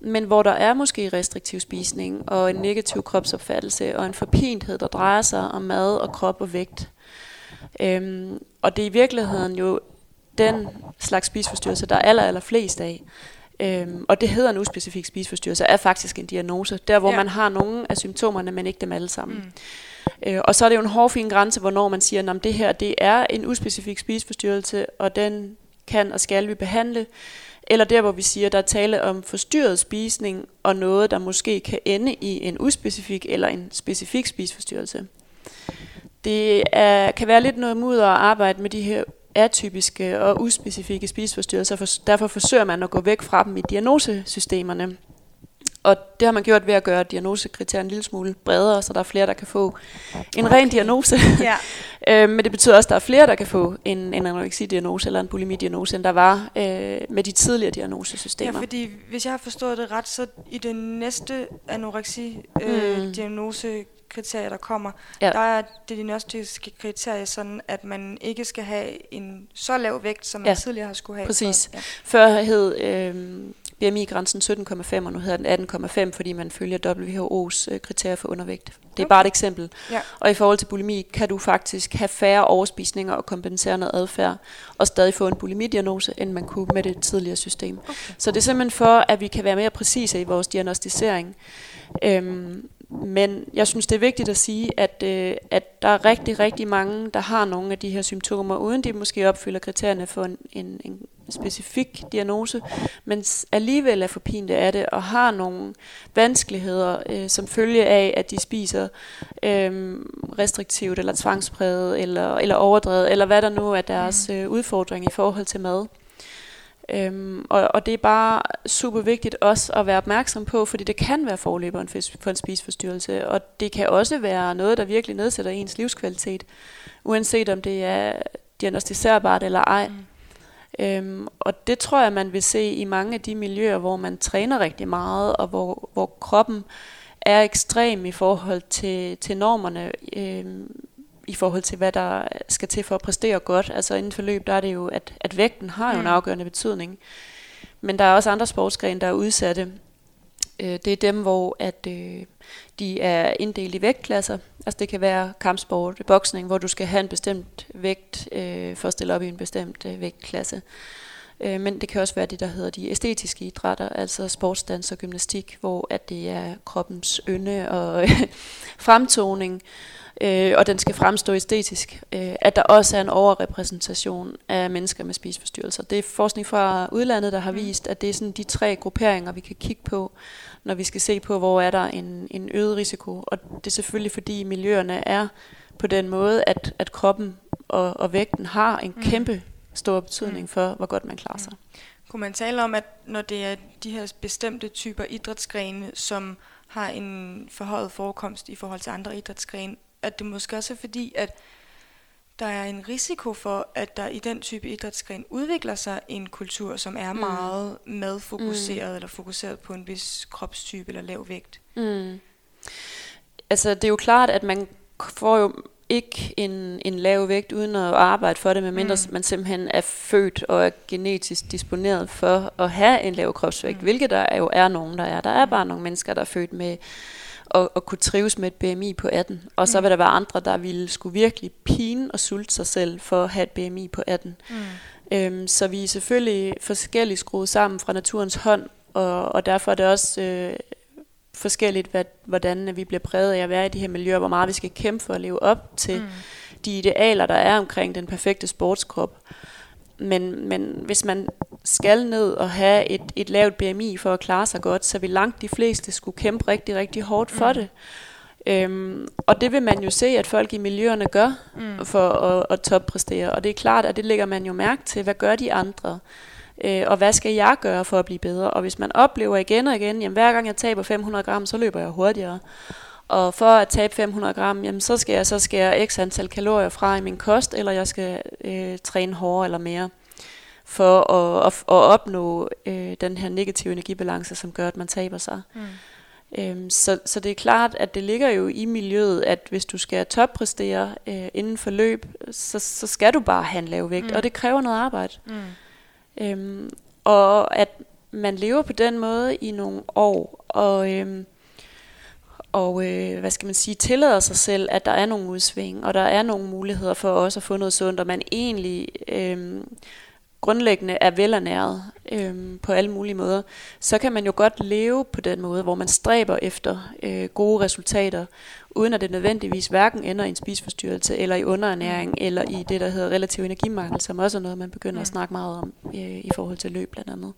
men hvor der er måske restriktiv spisning, og en negativ kropsopfattelse, og en forpinthed, der drejer sig om mad og krop og vægt. Øhm, og det er i virkeligheden jo den slags spiseforstyrrelse, der er aller, aller flest af. Øhm, og det hedder en uspecifik spiseforstyrrelse, er faktisk en diagnose. Der, hvor Ja. man har nogle af symptomerne, men ikke dem alle sammen. Mm. Øh, og så er det jo en hårfin grænse, hvornår man siger, at det her det er en uspecifik spiseforstyrrelse, og den kan og skal vi behandle. Eller der, hvor vi siger, at der er tale om forstyrret spisning, og noget, der måske kan ende i en uspecifik eller en specifik spiseforstyrrelse. Det er, kan være lidt noget mudder at arbejde med de her atypiske og uspecifikke spiseforstyrrelser, for derfor forsøger man at gå væk fra dem i diagnosesystemerne. Og det har man gjort ved at gøre diagnosekriterierne en lille smule bredere, så der er flere, der kan få en ren diagnose. [laughs] Ja. [laughs] øh, men det betyder også, at der er flere, der kan få en, en anoreksi-diagnose eller en bulimi-diagnose, end der var øh, med de tidligere Ja, diagnosesystemer. fordi hvis jeg har forstået det ret, så i den næste Mm. anoreksi-diagnose kriterier, der kommer, Ja. der er det diagnostiske kriterie sådan, at man ikke skal have en så lav vægt, som man Ja, tidligere har skulle have. præcis. For, ja. Før hed øh, BMI-grænsen 17,5, og nu hedder den 18,5, fordi man følger WHO's øh, kriterier for undervægt. Det er Okay. bare et eksempel. Ja. Og i forhold til bulimi, kan du faktisk have færre overspisninger og kompenserende adfærd, og stadig få en bulimidiagnose, end man kunne med det tidligere system. Okay. Så det er simpelthen for, at vi kan være mere præcise i vores diagnostisering. Øhm, men jeg synes, det er vigtigt at sige, at, øh, at der er rigtig, rigtig mange, der har nogle af de her symptomer, uden de måske opfylder kriterierne for en, en, en specifik diagnose, men alligevel er forpinte af det, og har nogle vanskeligheder øh, som følge af, at de spiser øh, restriktivt, eller tvangspræget, eller, eller overdrevet, eller hvad der nu er deres øh, udfordring i forhold til mad. Øhm, og, og det er bare super vigtigt også at være opmærksom på, fordi det kan være forløberen for, en spiseforstyrrelse, og det kan også være noget, der virkelig nedsætter ens livskvalitet, uanset om det er diagnostiserbart eller ej. Mm. Øhm, og det tror jeg, man vil se i mange af de miljøer, hvor man træner rigtig meget, og hvor, hvor kroppen er ekstrem i forhold til, til normerne, øhm, i forhold til, hvad der skal til for at præstere godt. Altså inden for løb, der er det jo, at, at vægten har jo en Mm. afgørende betydning. Men der er også andre sportsgrene, der er udsatte. Øh, det er dem, hvor at, øh, de er inddelt i vægtklasser. Altså det kan være kampsport, boksning, hvor du skal have en bestemt vægt øh, for at stille op i en bestemt øh, vægtklasse. Øh, men det kan også være det, der hedder de æstetiske idrætter, altså sportsdans og gymnastik, hvor at det er kroppens ynde og [laughs] fremtoning, øh, og den skal fremstå æstetisk. Øh, at der også er en overrepræsentation af mennesker med spiseforstyrrelser. Det er forskning fra udlandet, der har Mm. vist, at det er sådan de tre grupperinger, vi kan kigge på, når vi skal se på, hvor er der en, en øget risiko. Og det er selvfølgelig, fordi miljøerne er på den måde, at, at kroppen og, og vægten har en Mm. kæmpe stor betydning Mm. for, hvor godt man klarer sig. Kunne man tale om, at når det er de her bestemte typer idrætsgrene, som har en forhøjet forekomst i forhold til andre idrætsgrene, at det måske også er fordi, at der er en risiko for, at der i den type idrætsgren udvikler sig en kultur, som er Mm. meget madfokuseret, eller fokuseret på en vis kropstype eller lav vægt. Mm. Altså, det er jo klart, at man får jo ikke en, en lav vægt uden at arbejde for det, medmindre Mm. mm. man simpelthen er født og er genetisk disponeret for at have en lav kropsvægt, Mm. mm. hvilket der jo er nogen, der er. Der er Mm. bare nogle mennesker, der er født med at, at kunne trives med et BMI på 18, og så Mm. vil der være andre, der ville skulle virkelig pine og sulte sig selv for at have et BMI på 18. Mm. Øhm, så vi er selvfølgelig forskelligt skruet sammen fra naturens hånd, og, og derfor er det også øh, forskelligt, hvad, hvordan vi bliver præget af at være i de her miljøer, hvor meget vi skal kæmpe for at leve op til Mm. de idealer, der er omkring den perfekte sportskrop. Men, men hvis man skal ned og have et, et lavt BMI for at klare sig godt, så vil langt de fleste skulle kæmpe rigtig, rigtig hårdt for Mm. det. Øhm, og det vil man jo se, at folk i miljøerne gør Mm. for at, at toppræstere. Og det er klart, at det lægger man jo mærke til. Hvad gør de andre? Øh, og hvad skal jeg gøre for at blive bedre? Og hvis man oplever igen og igen, jamen hver gang jeg taber 500 gram, så løber jeg hurtigere. Og for at tabe 500 gram, jamen så skal jeg så skære x antal kalorier fra i min kost, eller jeg skal øh, træne hårdere eller mere for at, at, at opnå øh, den her negative energibalance, som gør, at man taber sig. Mm. Øhm, så, så det er klart, at det ligger jo i miljøet, at hvis du skal toppræstere øh, inden for løb, så, så skal du bare have en lav vægt, Mm. og det kræver noget arbejde. Mm. Øhm, og at man lever på den måde i nogle år, og, øhm, og øh, hvad skal man sige, tillader sig selv, at der er nogle udsving, og der er nogle muligheder for også at få noget sundt, og man egentlig øhm, grundlæggende er velernæret øhm, på alle mulige måder, så kan man jo godt leve på den måde, hvor man stræber efter øh, gode resultater, uden at det nødvendigvis hverken ender i en spiseforstyrrelse, eller i underernæring, eller i det, der hedder relativ energimangel, som også er noget, man begynder at snakke meget om øh, i forhold til løb blandt andet.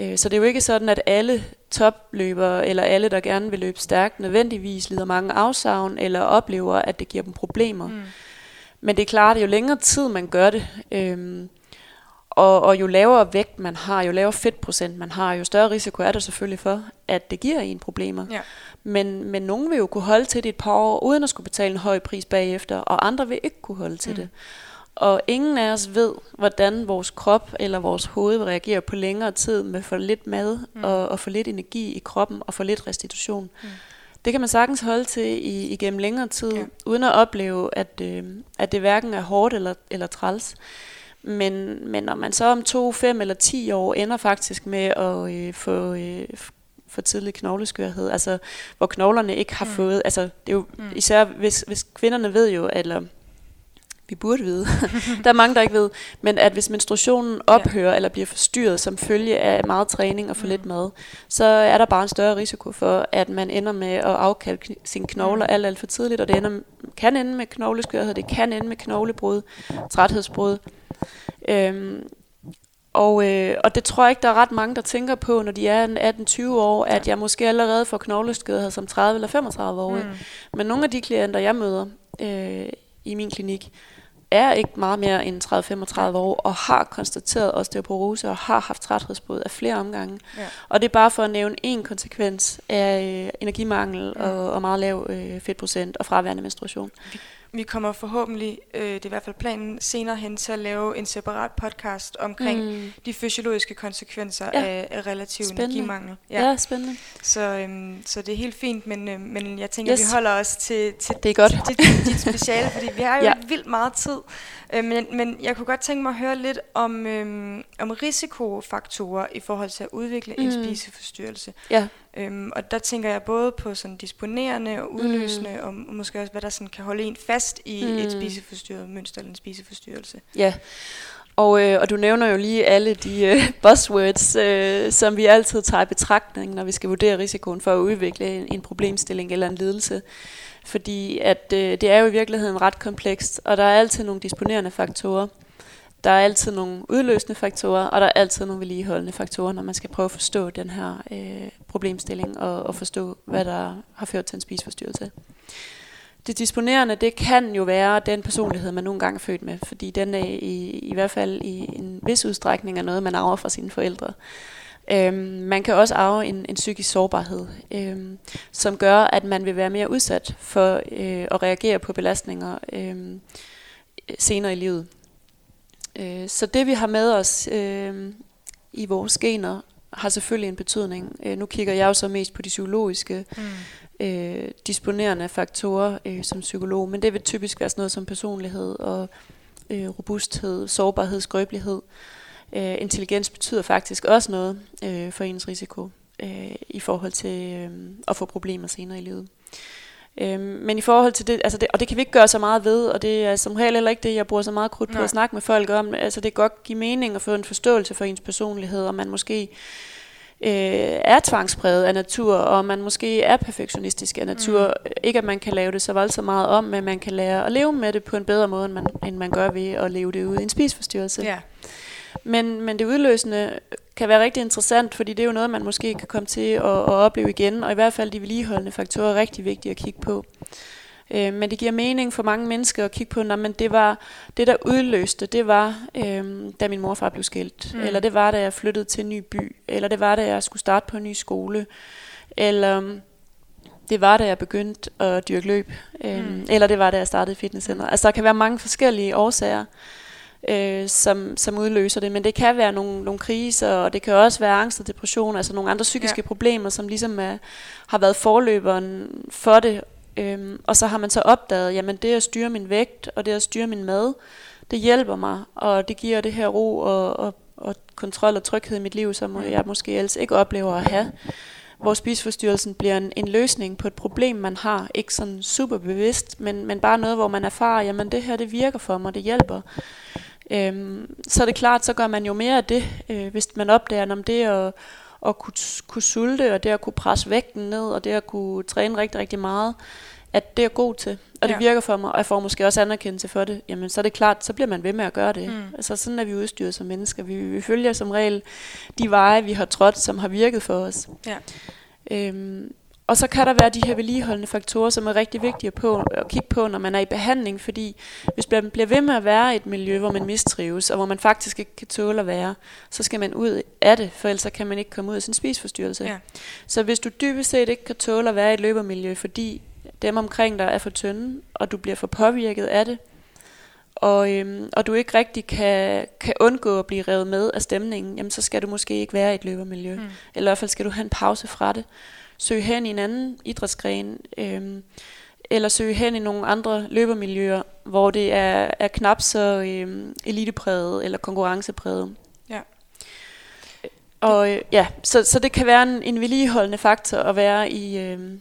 Øh, så det er jo ikke sådan, at alle topløbere, eller alle, der gerne vil løbe stærkt, nødvendigvis lider mange afsavn, eller oplever, at det giver dem problemer. Mm. Men det er klart, at jo længere tid man gør det, øhm, og, og jo lavere vægt man har, jo lavere fedtprocent man har, jo større risiko er der selvfølgelig for, at det giver en problemer. Ja. Men, men nogen vil jo kunne holde til det et par år, uden at skulle betale en høj pris bagefter, og andre vil ikke kunne holde til Mm. det. Og ingen af os ved, hvordan vores krop eller vores hoved vil reagere på længere tid med for lidt mad Mm. og, og for lidt energi i kroppen og for lidt restitution. Mm. Det kan man sagtens holde til i, igennem længere tid, Ja. uden at opleve, at, øh, at det hverken er hårdt eller, eller træls. Men, men når man så om to, fem eller ti år ender faktisk med at øh, få, øh, for tidlig knogleskørhed, altså hvor knoglerne ikke har Mm. fået, altså det er jo mm. især hvis, hvis kvinderne ved jo, eller vi burde vide, [laughs] der er mange, der ikke ved, men at hvis menstruationen ophører ja. eller bliver forstyrret som følge af meget træning og for Mm. lidt mad, så er der bare en større risiko for, at man ender med at afkalde sine knogler Mm. alt, alt for tidligt, og det ender, kan ende med knogleskørhed, det kan ende med knoglebrud, træthedsbrud. Øhm, og, øh, og det tror jeg ikke, der er ret mange, der tænker på, når de er en 18-20 år, at jeg måske allerede får knogleskørhed som 30 eller 35 år. Mm. Men nogle af de klienter, jeg møder øh, i min klinik, er ikke meget mere end 30-35 år, og har konstateret osteoporose og har haft træthedsbrud af flere omgange. Ja. Og det er bare for at nævne en konsekvens af øh, energimangel Mm. og, og meget lav øh, fedtprocent og fraværende menstruation. Vi kommer forhåbentlig, øh, det er i hvert fald planen, senere hen til at lave en separat podcast omkring mm. De fysiologiske konsekvenser Ja. af, af relativ Spændende. energimangel. Ja. ja, spændende. Så, øhm, så det er helt fint, men, øh, men jeg tænker, yes. Vi holder os til, til Det er godt. til dit, dit speciale, fordi vi har jo ja. Vildt meget tid. Øh, men, men jeg kunne godt tænke mig at høre lidt om, øhm, om risikofaktorer i forhold til at udvikle mm. en spiseforstyrrelse. Ja. Øhm, og der tænker jeg både på sådan disponerende og udløsende, mm. og, måske også, hvad der sådan kan holde en fast i mm. et Mm. spiseforstyrret mønster eller en spiseforstyrrelse. Ja, og, øh, og du nævner jo lige alle de øh, buzzwords, øh, som vi altid tager i betragtning, når vi skal vurdere risikoen for at udvikle en, en problemstilling eller en lidelse. Fordi at øh, det er jo i virkeligheden ret komplekst, og der er altid nogle disponerende faktorer. Der er altid nogle udløsende faktorer, og der er altid nogle vedligeholdende faktorer, når man skal prøve at forstå den her øh, problemstilling og, og forstå, hvad der har ført til en spiseforstyrrelse. Det disponerende, det kan jo være den personlighed, man nogle gange er født med, fordi den er i, i hvert fald i en vis udstrækning er noget, man arver fra sine forældre. Øhm, man kan også arve en, en psykisk sårbarhed, øhm, som gør, at man vil være mere udsat for øh, at reagere på belastninger øhm, senere i livet. Øh, så det vi har med os øh, i vores gener, har selvfølgelig en betydning. Øh, nu kigger jeg jo så mest på de psykologiske Mm. øh, disponerende faktorer øh, som psykolog, men det vil typisk være sådan noget som personlighed og øh, robusthed, sårbarhed, skrøbelighed. Øh, intelligens betyder faktisk også noget øh, for ens risiko øh, i forhold til øh, at få problemer senere i livet. Øh, men i forhold til det, altså det, og det kan vi ikke gøre så meget ved, og det er som regel heller ikke det, jeg bruger så meget krudt på at snakke med folk om. Altså det kan godt give mening at få en forståelse for ens personlighed, og man måske øh, er tvangspræget af natur, og man måske er perfektionistisk af natur. Mm. Ikke at man kan lave det så voldsomt meget om, men man kan lære at leve med det på en bedre måde, end man, end man gør ved at leve det ud i en spisforstyrrelse. Ja. Men, men det udløsende kan være rigtig interessant, fordi det er jo noget, man måske kan komme til at, at opleve igen, og i hvert fald de vedligeholdende faktorer er rigtig vigtige at kigge på. Øh, men det giver mening for mange mennesker at kigge på, men det var det, der udløste, det var, øh, da min morfar blev skilt, Mm. eller det var, da jeg flyttede til en ny by, eller det var, da jeg skulle starte på en ny skole, eller det var, da jeg begyndte at dyrke løb, øh, Mm. eller det var, da jeg startede i fitnesscenter. Altså der kan være mange forskellige årsager, øh, som, som udløser det, men det kan være nogle, nogle kriser, og det kan også være angst og depression, altså nogle andre psykiske Ja. problemer, som ligesom er, har været forløberen for det, Øhm, og så har man så opdaget, jamen det at styre min vægt, og det at styre min mad, det hjælper mig, og det giver det her ro og, og, og kontrol og tryghed i mit liv, som jeg måske ellers ikke oplever at have. Hvor spiseforstyrrelsen bliver en, en løsning på et problem, man har. Ikke sådan super bevidst, men, men bare noget, hvor man erfarer, jamen det her, det virker for mig, det hjælper. Øhm, så er det klart, så gør man jo mere af det, øh, hvis man opdager, om det at, at kunne, kunne sulte, og det at kunne presse vægten ned, og det at kunne træne rigtig, rigtig meget, at det er god til, og det Ja. virker for mig, og jeg får måske også anerkendelse for det, jamen så er det klart, så bliver man ved med at gøre det. Mm. Altså sådan er vi udstyret som mennesker. Vi, vi følger som regel de veje, vi har trådt, som har virket for os. Ja. Øhm, og så kan der være de her vedligeholdende faktorer, som er rigtig vigtige på, at kigge på, når man er i behandling, fordi hvis man bliver ved med at være i et miljø, hvor man mistrives, og hvor man faktisk ikke kan tåle at være, så skal man ud af det, for ellers kan man ikke komme ud af sin spiseforstyrrelse. Ja. Så hvis du dybest set ikke kan tåle at være i et løbermiljø, fordi dem omkring dig er for tynde, og du bliver for påvirket af det, og, øhm, og du ikke rigtig kan, kan undgå at blive revet med af stemningen, jamen så skal du måske ikke være i et løbermiljø. Mm. Eller i hvert fald skal du have en pause fra det. søge hen i en anden idrætsgren, øh, eller søge hen i nogle andre løbermiljøer, hvor det er, er knap så øh, elitepræget eller konkurrencepræget. Ja. Og øh, ja, så, så det kan være en, en vedligeholdende faktor at være i, øh,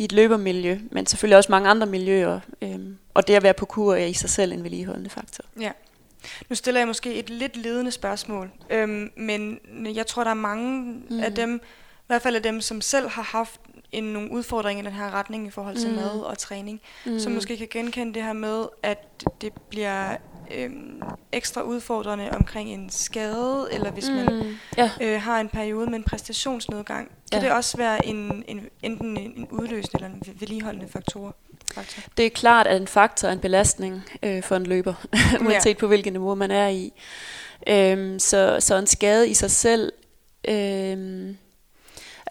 i et løbermiljø, men selvfølgelig også mange andre miljøer. Øh, og det at være på kur er i sig selv en vedligeholdende faktor. Ja. Nu stiller jeg måske et lidt ledende spørgsmål, øhm, men jeg tror, der er mange mm. af dem, i hvert fald af dem, som selv har haft en, nogle udfordringer i den her retning i forhold til mm. mad og træning, mm. som måske kan genkende det her med, at det bliver øhm, ekstra udfordrende omkring en skade, eller hvis mm. man ja. øh, har en periode med en præstationsnedgang. Kan ja. det også være en, en, enten en udløsende eller en vedligeholdende faktor? faktor? Det er klart, at en faktor er en belastning øh, for en løber, [laughs] uanset ja. på hvilket niveau man er i. Øhm, så, så en skade i sig selv... Øhm,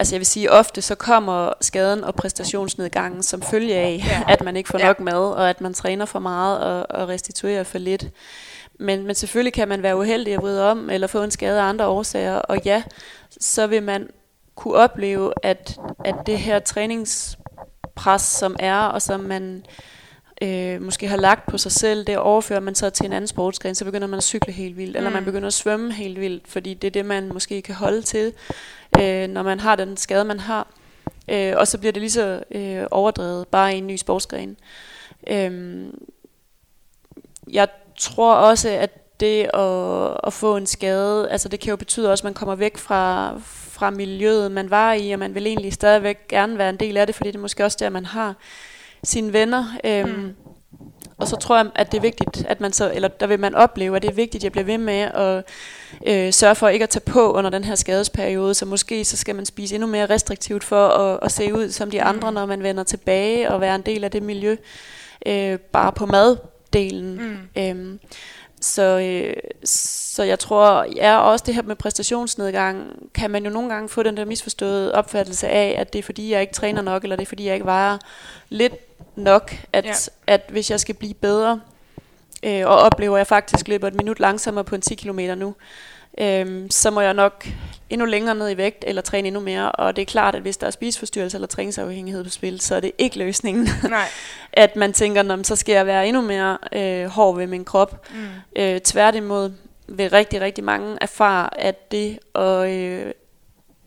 Altså jeg vil sige, ofte så kommer skaden og præstationsnedgangen som følge af, ja. [laughs] at man ikke får nok mad, og at man træner for meget og, og restituerer for lidt. Men, men selvfølgelig kan man være uheldig at vride om, eller få en skade af andre årsager, og ja, så vil man kunne opleve, at, at det her træningspres, som er, og som man øh, måske har lagt på sig selv, det overfører man så til en anden sportsgren, så begynder man at cykle helt vildt, mm. eller man mm. begynder at svømme helt vildt, fordi det er det, man måske kan holde til, øh, når man har den skade, man har. Øh, og så bliver det lige så øh, overdrevet, bare i en ny sportsgren. Øh, jeg tror også, at det at, at få en skade, altså det kan jo betyde også, at man kommer væk fra, fra miljøet, man var i, og man vil egentlig stadigvæk gerne være en del af det, fordi det er måske også der, man har sine venner. Øhm, mm. Og så tror jeg, at det er vigtigt, at man så, eller der vil man opleve, at det er vigtigt, at jeg bliver ved med at øh, sørge for ikke at tage på under den her skadesperiode. Så måske så skal man spise endnu mere restriktivt for at, at se ud som de andre, mm. når man vender tilbage og være en del af det miljø. Øh, bare på maddelen. Mm. Øhm, så, øh, så jeg tror, ja, også det her med præstationsnedgang, kan man jo nogle gange få den der misforståede opfattelse af, at det er fordi, jeg ikke træner nok, eller det er fordi, jeg ikke vejer lidt nok, at, ja. at hvis jeg skal blive bedre, øh, og oplever, at jeg faktisk løber et minut langsommere på en 10 km nu, øh, så må jeg nok endnu længere ned i vægt, eller træne endnu mere. Og det er klart, at hvis der er spiseforstyrrelse eller træningsafhængighed på spil, så er det ikke løsningen. Nej. [laughs] at man tænker, så skal jeg være endnu mere øh, hård ved min krop. Mm. Øh, tværtimod vil rigtig, rigtig mange erfare, at det at øh,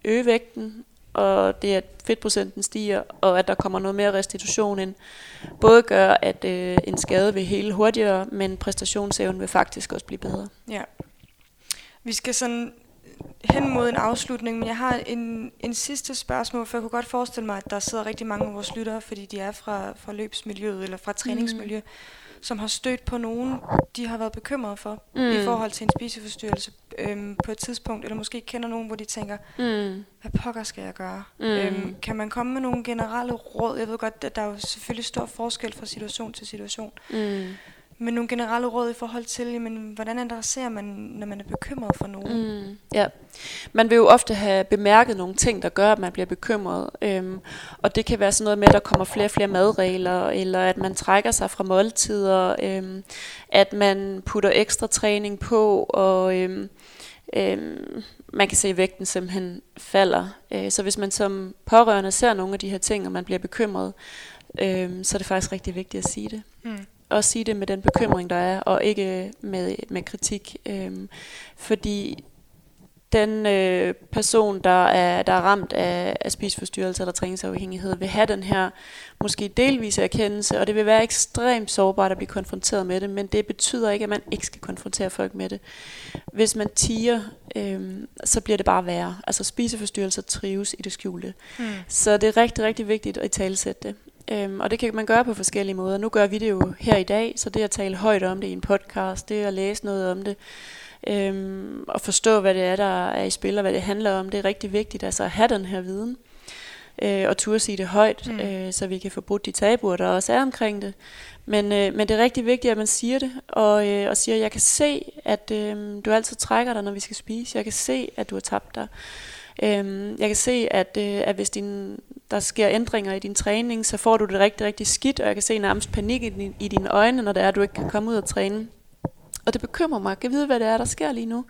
øge vægten, og det at fedtprocenten stiger, og at der kommer noget mere restitution ind, både gør, at øh, en skade vil hele hurtigere, men præstationsevnen vil faktisk også blive bedre. Ja. Vi skal sådan hen mod en afslutning, men jeg har en, en sidste spørgsmål, for jeg kunne godt forestille mig, at der sidder rigtig mange af vores lyttere, fordi de er fra, fra løbsmiljøet eller fra træningsmiljø, mm. som har stødt på nogen, de har været bekymrede for mm. i forhold til en spiseforstyrrelse øhm, på et tidspunkt, eller måske kender nogen, hvor de tænker, mm. hvad pokker skal jeg gøre? Mm. Øhm, kan man komme med nogle generelle råd? Jeg ved godt, at der er jo selvfølgelig stor forskel fra situation til situation. Mm. Men nogle generelle råd i forhold til, jamen, hvordan adresserer man, når man er bekymret for nogen? Mm, ja, man vil jo ofte have bemærket nogle ting, der gør, at man bliver bekymret. Øhm, og det kan være sådan noget med, at der kommer flere og flere madregler, eller at man trækker sig fra måltider, øhm, at man putter ekstra træning på, og øhm, øhm, man kan se, at vægten simpelthen falder. Øh, så hvis man som pårørende ser nogle af de her ting, og man bliver bekymret, øhm, så er det faktisk rigtig vigtigt at sige det. Mm også sige det med den bekymring, der er, og ikke med, med kritik. Øhm, fordi den øh, person, der er, der er ramt af, af spiseforstyrrelse eller træningsafhængighed, vil have den her måske delvise erkendelse, og det vil være ekstremt sårbart at blive konfronteret med det, men det betyder ikke, at man ikke skal konfrontere folk med det. Hvis man tiger, øh, så bliver det bare værre. Altså spiseforstyrrelser trives i det skjulte. Mm. Så det er rigtig, rigtig vigtigt at i talsætte det. Øhm, og det kan man gøre på forskellige måder. Nu gør vi det jo her i dag, så det at tale højt om det i en podcast, det at læse noget om det, øhm, og forstå, hvad det er, der er i spil, og hvad det handler om, det er rigtig vigtigt, altså at have den her viden, øh, og turde sige det højt, mm. øh, så vi kan få brudt de tabuer, der også er omkring det. Men, øh, men det er rigtig vigtigt, at man siger det, og, øh, og siger, jeg kan se, at øh, du altid trækker dig, når vi skal spise. Jeg kan se, at du har tabt dig. Øhm, jeg kan se, at, øh, at hvis din, der sker ændringer i din træning, så får du det rigtig, rigtig skidt, og jeg kan se nærmest panik i, din, i dine øjne, når det er, at du ikke kan komme ud og træne. og det bekymrer mig. Jeg vide, hvad det er, der sker lige nu.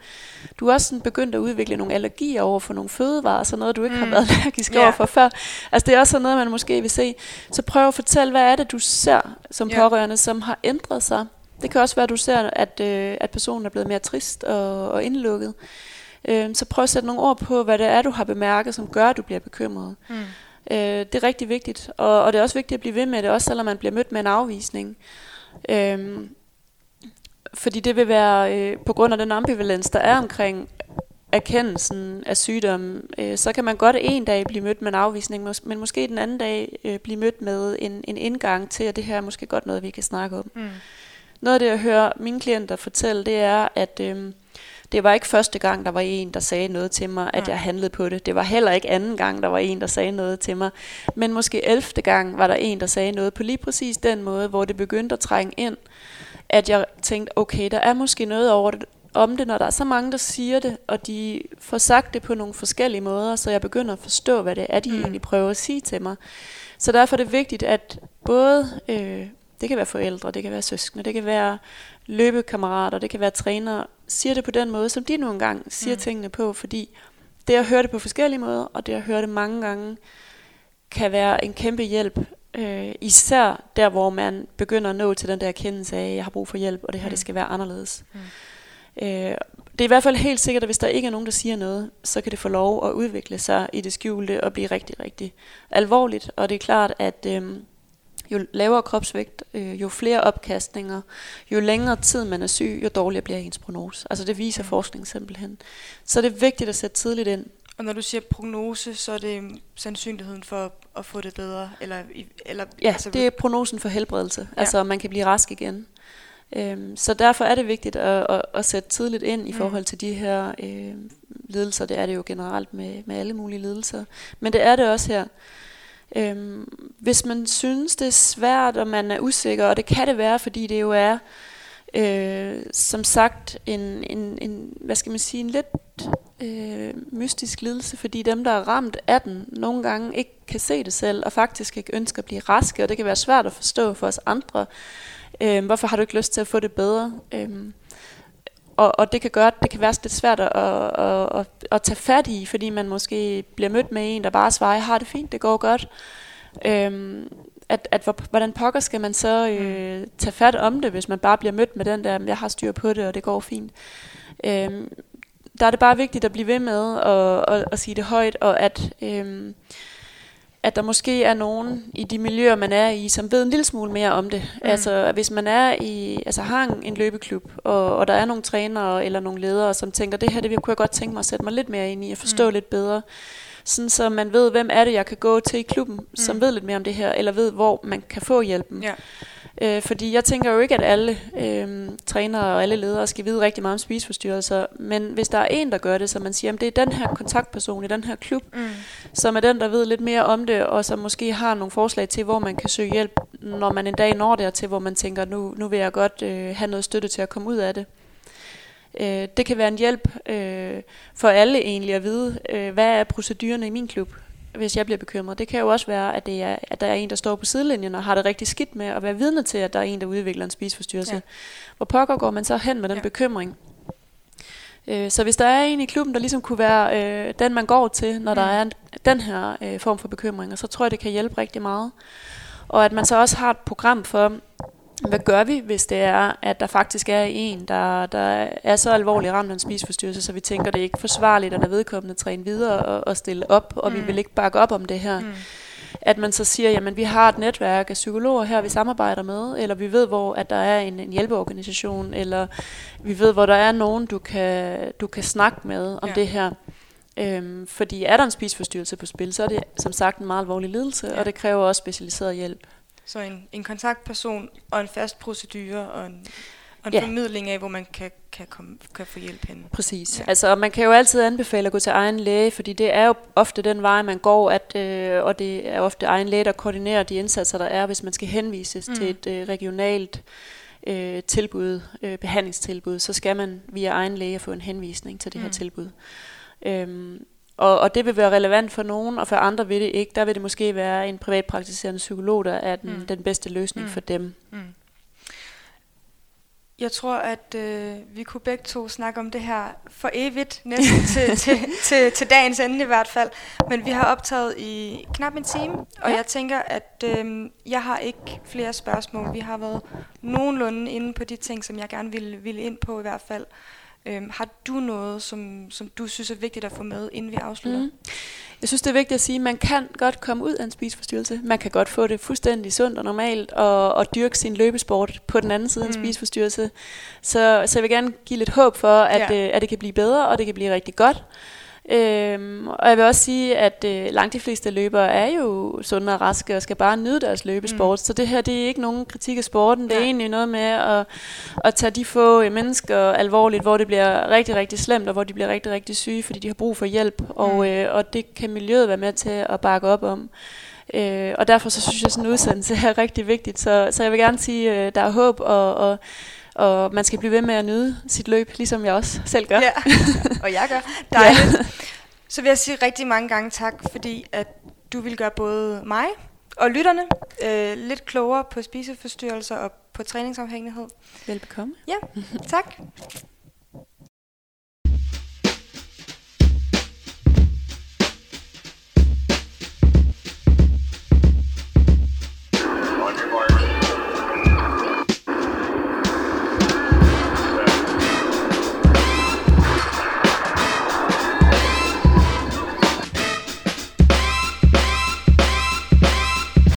Du er også sådan begyndt at udvikle nogle allergier over for nogle fødevarer, så noget, du ikke mm. har været allergisk yeah. over for før. Altså det er også sådan noget, man måske vil se. Så prøv at fortælle, hvad er det, du ser som yeah. pårørende, som har ændret sig? Det kan også være, at du ser, at, øh, at personen er blevet mere trist og, og indlukket. Øh, så prøv at sætte nogle ord på, hvad det er, du har bemærket, som gør, at du bliver bekymret. Mm. Øh, det er rigtig vigtigt, og, og det er også vigtigt at blive ved med det, også selvom man bliver mødt med en afvisning. Øh, fordi det vil være, øh, på grund af den ambivalens, der er omkring erkendelsen af sygdommen, øh, så kan man godt en dag blive mødt med en afvisning, men måske den anden dag øh, blive mødt med en, en indgang til, at det her er måske godt noget, vi kan snakke om. Mm. Noget af det, jeg hører mine klienter fortælle, det er, at øh, det var ikke første gang, der var en, der sagde noget til mig, at jeg handlede på det. Det var heller ikke anden gang, der var en, der sagde noget til mig. Men måske elfte gang var der en, der sagde noget på lige præcis den måde, hvor det begyndte at trænge ind. At jeg tænkte, okay, der er måske noget over det, om det, når der er så mange, der siger det, og de får sagt det på nogle forskellige måder, så jeg begynder at forstå, hvad det er, de mm. egentlig prøver at sige til mig. Så derfor er det vigtigt, at både, øh, det kan være forældre, det kan være søskende, det kan være løbekammerater, det kan være trænere, siger det på den måde, som de nu engang siger mm. tingene på, fordi det at høre det på forskellige måder, og det at høre det mange gange, kan være en kæmpe hjælp. Øh, især der, hvor man begynder at nå til den der erkendelse af, at jeg har brug for hjælp, og det her mm. det skal være anderledes. Mm. Øh, det er i hvert fald helt sikkert, at hvis der ikke er nogen, der siger noget, så kan det få lov at udvikle sig i det skjulte og blive rigtig, rigtig alvorligt. Og det er klart, at øh, jo lavere kropsvægt, øh, jo flere opkastninger, jo længere tid man er syg, jo dårligere bliver ens prognose. Altså det viser forskning simpelthen. Så det er vigtigt at sætte tidligt ind. Og når du siger prognose, så er det sandsynligheden for at få det bedre? Eller, eller, ja, altså, det er prognosen for helbredelse. Ja. Altså man kan blive rask igen. Øhm, så derfor er det vigtigt at, at, at sætte tidligt ind i mm. forhold til de her øh, lidelser. Det er det jo generelt med, med alle mulige lidelser. Men det er det også her. Øhm, hvis man synes, det er svært, og man er usikker, og det kan det være, fordi det jo er, øh, som sagt, en, en, en, hvad skal man sige, en lidt øh, mystisk lidelse, fordi dem, der er ramt af den, nogle gange ikke kan se det selv, og faktisk ikke ønsker at blive raske, og det kan være svært at forstå for os andre. Øh, hvorfor har du ikke lyst til at få det bedre? Øh, og, og det kan gøre, det kan være lidt svært at, at, at, at tage fat i, fordi man måske bliver mødt med en, der bare svarer, jeg har det fint, det går godt. Øhm, at, at hvordan pokker skal man så øh, tage fat om det, hvis man bare bliver mødt med den der, jeg har styr på det, og det går fint. Øhm, der er det bare vigtigt at blive ved med at, at, at sige det højt, og at... Øh, at der måske er nogen i de miljøer, man er i, som ved en lille smule mere om det. Mm. Altså hvis man er i, altså har en, en løbeklub, og, og der er nogle trænere eller nogle ledere, som tænker, det her det kunne jeg godt tænke mig at sætte mig lidt mere ind i, og forstå mm. lidt bedre. Sådan så man ved, hvem er det, jeg kan gå til i klubben, mm. som ved lidt mere om det her, eller ved, hvor man kan få hjælpen. Ja. Øh, fordi jeg tænker jo ikke, at alle øh, trænere og alle ledere skal vide rigtig meget om spiseforstyrrelser, men hvis der er en, der gør det, så man siger, at det er den her kontaktperson i den her klub, mm. som er den, der ved lidt mere om det, og som måske har nogle forslag til, hvor man kan søge hjælp, når man en dag når dertil, hvor man tænker, nu, nu vil jeg godt øh, have noget støtte til at komme ud af det. Øh, det kan være en hjælp øh, for alle egentlig at vide, øh, hvad er procedurerne i min klub hvis jeg bliver bekymret. Det kan jo også være, at, det er, at der er en, der står på sidelinjen og har det rigtig skidt med at være vidne til, at der er en, der udvikler en spiseforstyrrelse. Ja. Hvor pokker går man så hen med den ja. bekymring? Øh, så hvis der er en i klubben, der ligesom kunne være øh, den, man går til, når mm. der er en, den her øh, form for bekymringer, så tror jeg, det kan hjælpe rigtig meget. Og at man så også har et program for, hvad gør vi, hvis det er, at der faktisk er en, der, der er så alvorlig ramt af en spiseforstyrrelse, så vi tænker, det er ikke forsvarligt at lade vedkommende træne videre og, og stille op, og mm. vi vil ikke bakke op om det her. Mm. At man så siger, jamen vi har et netværk af psykologer her, vi samarbejder med, eller vi ved, hvor at der er en, en hjælpeorganisation, eller vi ved, hvor der er nogen, du kan, du kan snakke med om ja. det her. Øhm, fordi er der en spiseforstyrrelse på spil, så er det som sagt en meget alvorlig lidelse, ja. og det kræver også specialiseret hjælp. Så en, en kontaktperson og en fast procedure og en, og en ja. formidling af, hvor man kan, kan, komme, kan få hjælp hen. Præcis. Ja. Altså, man kan jo altid anbefale at gå til egen læge, fordi det er jo ofte den vej, man går, at, øh, og det er ofte egen læge, der koordinerer de indsatser, der er, hvis man skal henvises mm. til et øh, regionalt øh, tilbud, øh, behandlingstilbud, så skal man via egen læge få en henvisning til det mm. her tilbud. Øhm, og, og det vil være relevant for nogen, og for andre vil det ikke. Der vil det måske være en privatpraktiserende psykolog, der er den, mm. den bedste løsning mm. for dem. Mm. Jeg tror, at øh, vi kunne begge to snakke om det her for evigt, næsten [laughs] til, til, til, til dagens ende i hvert fald. Men vi har optaget i knap en time, og ja. jeg tænker, at øh, jeg har ikke flere spørgsmål. Vi har været nogenlunde inde på de ting, som jeg gerne ville, ville ind på i hvert fald. Øhm, har du noget, som, som du synes er vigtigt at få med, inden vi afslutter? Mm. Jeg synes, det er vigtigt at sige, at man kan godt komme ud af en spiseforstyrrelse. Man kan godt få det fuldstændig sundt og normalt, og, og dyrke sin løbesport på den anden side af mm. en spiseforstyrrelse. Så, så jeg vil gerne give lidt håb for, at, ja. øh, at det kan blive bedre, og det kan blive rigtig godt. Øhm, og jeg vil også sige, at øh, langt de fleste løbere er jo sunde og raske og skal bare nyde deres løbesport. Mm. Så det her det er ikke nogen kritik af sporten. Det er ja. egentlig noget med at, at tage de få øh, mennesker alvorligt, hvor det bliver rigtig, rigtig slemt, og hvor de bliver rigtig, rigtig syge, fordi de har brug for hjælp. Mm. Og, øh, og det kan miljøet være med til at bakke op om. Øh, og derfor så synes jeg, at sådan en udsendelse er rigtig vigtigt. Så, så jeg vil gerne sige, at øh, der er håb, og, og og man skal blive ved med at nyde sit løb, ligesom jeg også selv gør. Ja, og jeg gør. Dejligt. Ja. Så vil jeg sige rigtig mange gange tak, fordi at du vil gøre både mig og lytterne øh, lidt klogere på spiseforstyrrelser og på træningsafhængighed. Velbekomme. Ja, tak.